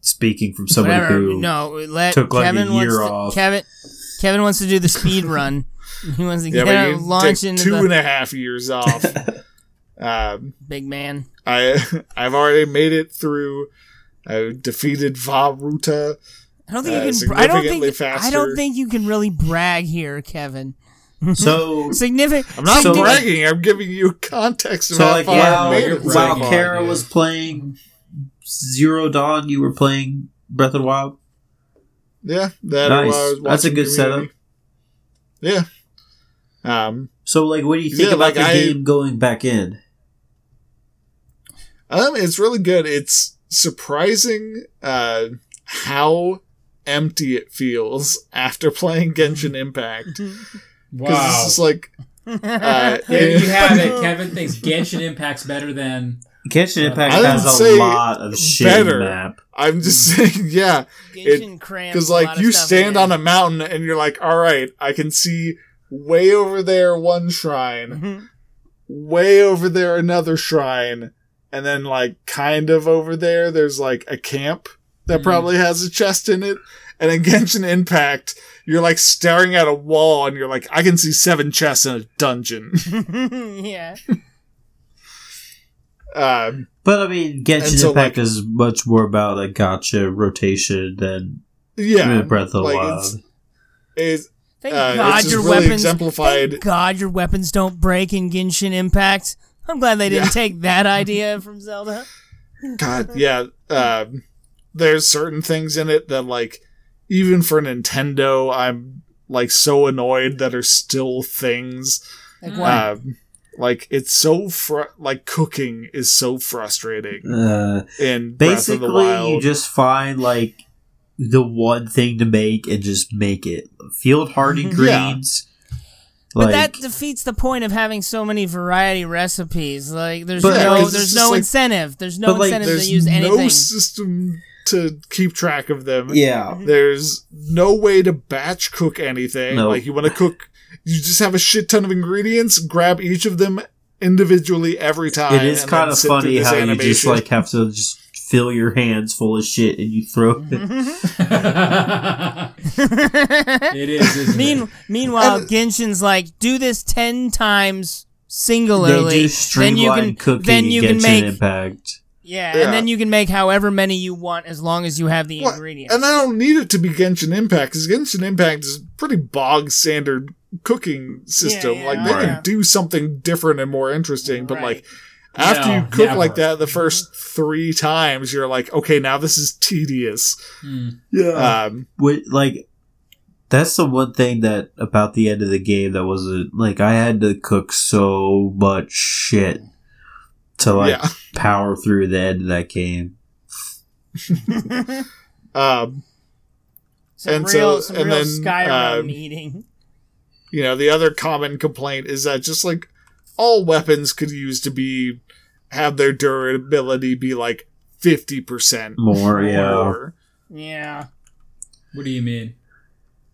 Speaking from somebody Whatever. who No, let took, like, a Kevin year to, off. Kevin Kevin wants to do the speed (laughs) run. He wants to yeah, get but out, launch take into two the and a half years off. (laughs) um, big man. I (laughs) I've already made it through I defeated Vah Ruta. I don't think Uh, you can. I don't think. significantly I don't think you can really brag here, Kevin. So (laughs) Significant. I'm not So- bragging. I'm giving you context of so like far while, I made you're it. while bragging, Kara dude. was playing Zero Dawn, you were playing Breath of the Wild. Yeah, that Nice. was That's a watching good setup. Yeah. Um, So like, what do you think Yeah, about like, the I- game going back in? um, it's really good. It's surprising uh, how empty it feels (laughs) after playing Genshin Impact. (laughs) Because Wow. it's just like, (laughs) uh, There you have it. (laughs) Kevin thinks Genshin Impact's better than. Genshin Impact I has a lot of shit better. map. I'm just (laughs) saying, yeah, Genshin crams because a lot like of you stuff stand on a mountain and you're like, all right, I can see way over there one shrine, Mhm. way over there another shrine, and then like kind of over there there's like a camp that Mhm. probably has a chest in it. And in Genshin Impact, you're like staring at a wall and you're like, I can see seven chests in a dungeon. (laughs) yeah. um, But I mean, Genshin so, Impact like- is much more about a gacha rotation than yeah, Breath of the like, Wild. it's, it's Thank Uh, God just your really weapons. exemplified- Thank God your weapons don't break in Genshin Impact. I'm glad they didn't Yeah. take that (laughs) idea from Zelda. God, yeah. Um, there's certain things in it that, like, even for Nintendo, I'm like so annoyed that are still things. Like what? Um, like it's so fr- like cooking is so frustrating Uh, in Breath of the basically, Wild. you just find like the one thing to make and just make it. Field hardy (laughs) Yeah. greens. But that defeats the point of having so many variety recipes. Like there's But- Yeah, no 'cause it's there's no like- incentive. There's no But, like, incentive there's to use no anything. system to keep track of them. yeah. There's no way to batch cook anything. No. Like you want to cook, you just have a shit ton of ingredients. Grab each of them individually every time. It is kind of funny this how you just like have to just fill your hands full of shit and you throw it. (laughs) it is, Mean, it? meanwhile, And- Genshin's like do this ten times They singularly. do then you can cooking then you Genshin can make Impact. Yeah, Yeah. and then you can make however many you want as long as you have the What? ingredients. And I don't need it to be Genshin Impact because Genshin Impact is a pretty bog standard cooking system. Yeah, yeah, like they yeah. can do something different and more interesting, but Right. like after No, you cook never. like that the first three times, you're like, okay, now this is tedious. Hmm. Yeah. Um, What, like, that's the one thing that about the end of the game that wasn't like I had to cook so much shit to like yeah. (laughs) power through the end of that game. (laughs) Um, some and real, so- some and real then, Skyrim um, eating. you know, the other common complaint is that just like all weapons could use to be have their durability be like fifty percent More, yeah. more. Yeah. What do you mean?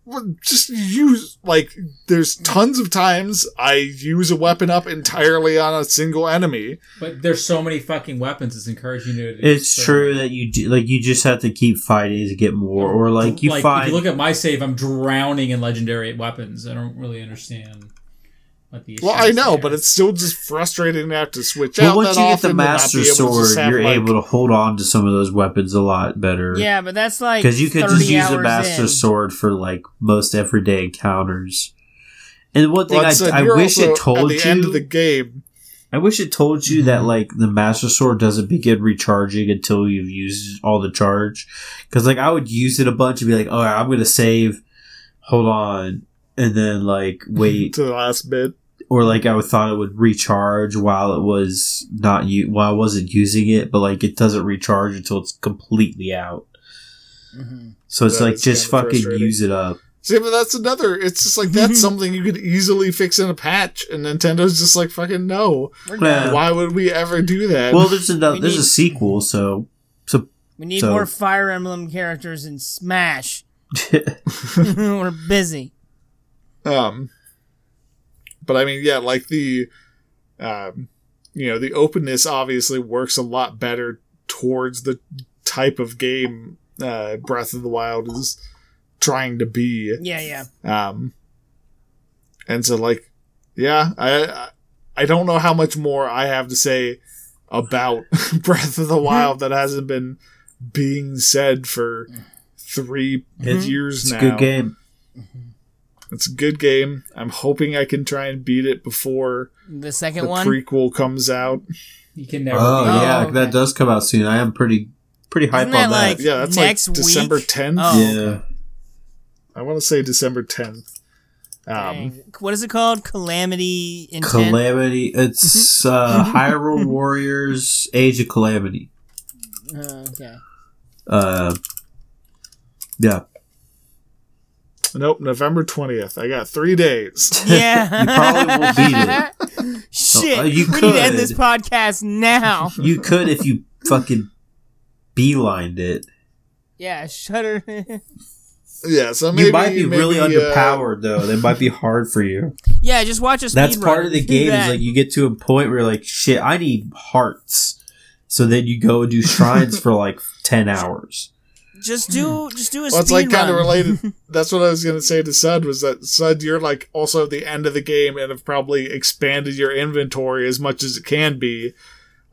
Well, just use like there's tons of times I use a weapon up entirely on a single enemy. But there's so many fucking weapons. It's encouraging you to. It's true that you do, like you just have to keep fighting to get more, or like you like, find If you look at my save, I'm drowning in legendary weapons. I don't really understand what the Well, I know, there. but it's still just frustrating to have to switch But out. once that you get the often and not master be able sword, you're like- able to hold on to some of those weapons a lot better. Yeah, but that's like because you could just use a hours master in. sword for like most everyday encounters. And one thing Well, I, it's, I wish also it told at the you, end of the game. I wish it told you Mm-hmm. that like the master sword doesn't begin recharging until you've used all the charge. Because like I would use it a bunch and be like, oh, I'm gonna save, hold on, and then like (laughs) wait, to the last bit. Or like I would thought it would recharge while it was not you while I wasn't using it, but like it doesn't recharge until it's completely out. Mhm. So it's That like just kinda fucking use it up. See, but that's another. It's just like that's something you could easily fix in a patch, and Nintendo's just like fucking no. Yeah. Why would we ever do that? Well, there's another We there's a sequel, so so We need So- more Fire Emblem characters in Smash. (laughs) (laughs) We're busy. Um, but I mean, yeah, like the, um, you know, the openness obviously works a lot better towards the type of game uh, Breath of the Wild is trying to be. Yeah, yeah. Um, and so like, yeah, I I- I don't know how much more I have to say about (laughs) Breath of the Wild that hasn't been being said for three It's- years It's now. a good game. It's a good game. I'm hoping I can try and beat it before The second the one. prequel comes out. You can never. Oh, beat Oh, yeah, okay. that does come out soon. I am pretty pretty hype Isn't on that that. like- Yeah, that's Next like December week? 10th. Oh. yeah. I want to say December 10th. Um, what is it called? Calamity Intent. Calamity. It's uh, Hyrule (laughs) Warriors: Age of Calamity. Oh, okay. Uh, yeah. Nope, November 20th. I got three days. (laughs) Yeah. You probably won't beat it. Shit. Oh, you we need to end this podcast now. (laughs) You could if you fucking beelined it. yeah, Shutter. yeah, so maybe you might be really uh, underpowered though. That might be hard for you. yeah, just watch us. That's part of the game. Is like you get to a point where you're like, shit, I need hearts. So then you go and do shrines (laughs) for like ten hours. Just do hmm. just do a Well, it's like kind of related. (laughs) That's what I was going to say to Sud was that Sud, you're like also at the end of the game and have probably expanded your inventory as much as it can be.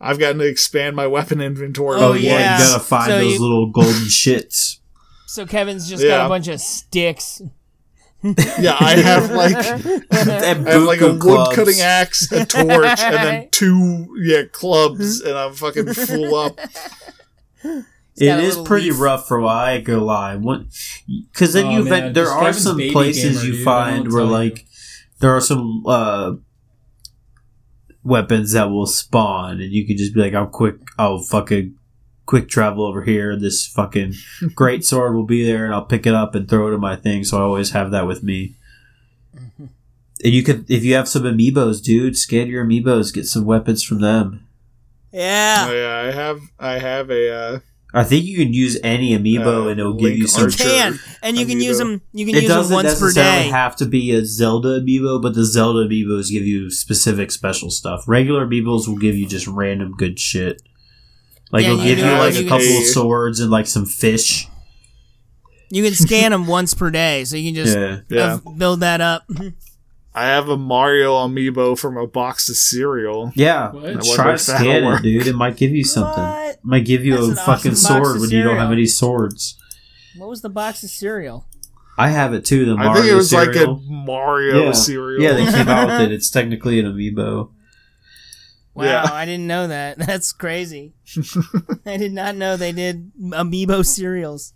I've gotten to expand my weapon inventory. Oh, Oh, yeah, yeah. you gotta find So those you- little golden shits. So Kevin's just got a bunch of sticks. (laughs) Yeah, I have like (laughs) I have like a wood cutting axe, a torch, and then two yeah clubs, and I'm fucking full up. Got It a is little pretty leaf. rough for a while. I go gonna lie. Because then Oh, you man, ven- there are Kevin's some places gamer, you dude, find where tell you. like there are some uh weapons that will spawn, and you can just be like, "I'll quick, I'll fucking quick travel over here. This fucking (laughs) great sword will be there, and I'll pick it up and throw it in my thing." So I always have that with me. Mm-hmm. And you could, if you have some amiibos, dude, scan your amiibos, get some weapons from them. Yeah. Oh, yeah, I have I have a uh, I think you can use any amiibo Uh, and it'll give you some. You can, and you can use them. You can It use them doesn't once per necessarily day. have to be a Zelda amiibo, but the Zelda amiibos give you specific special stuff. Regular amiibos will give you just random good shit. Like Yeah, it'll you give you like you a couple of swords and like some fish. You can scan them (laughs) once per day, so you can just Yeah. yeah. build that up. (laughs) I have a Mario amiibo from a box of cereal. Yeah. Try to scan it, dude. It might give you something. What? It might give you That's a fucking awesome sword when you don't have any swords. What was the box of cereal? I have it too, the Mario I think it was like cereal. a Mario Yeah. cereal. Yeah, they came out with it. (laughs) It's technically an amiibo. Wow, Yeah. I didn't know that. (laughs) That's crazy. I did not know they did amiibo cereals.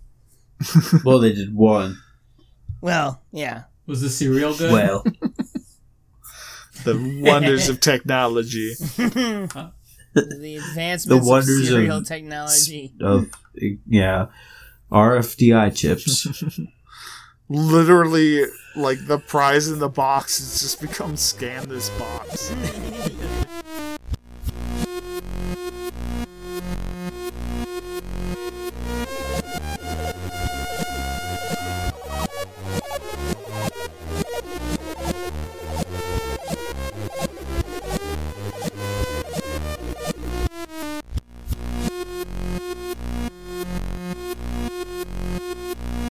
Well, they did one. Well, yeah. Was the cereal good? Well, (laughs) the wonders of technology. (laughs) The advancements the wonders of of- technology. of yeah, RFDI chips. (laughs) Literally, like the prize in the box has just become scan this box. (laughs)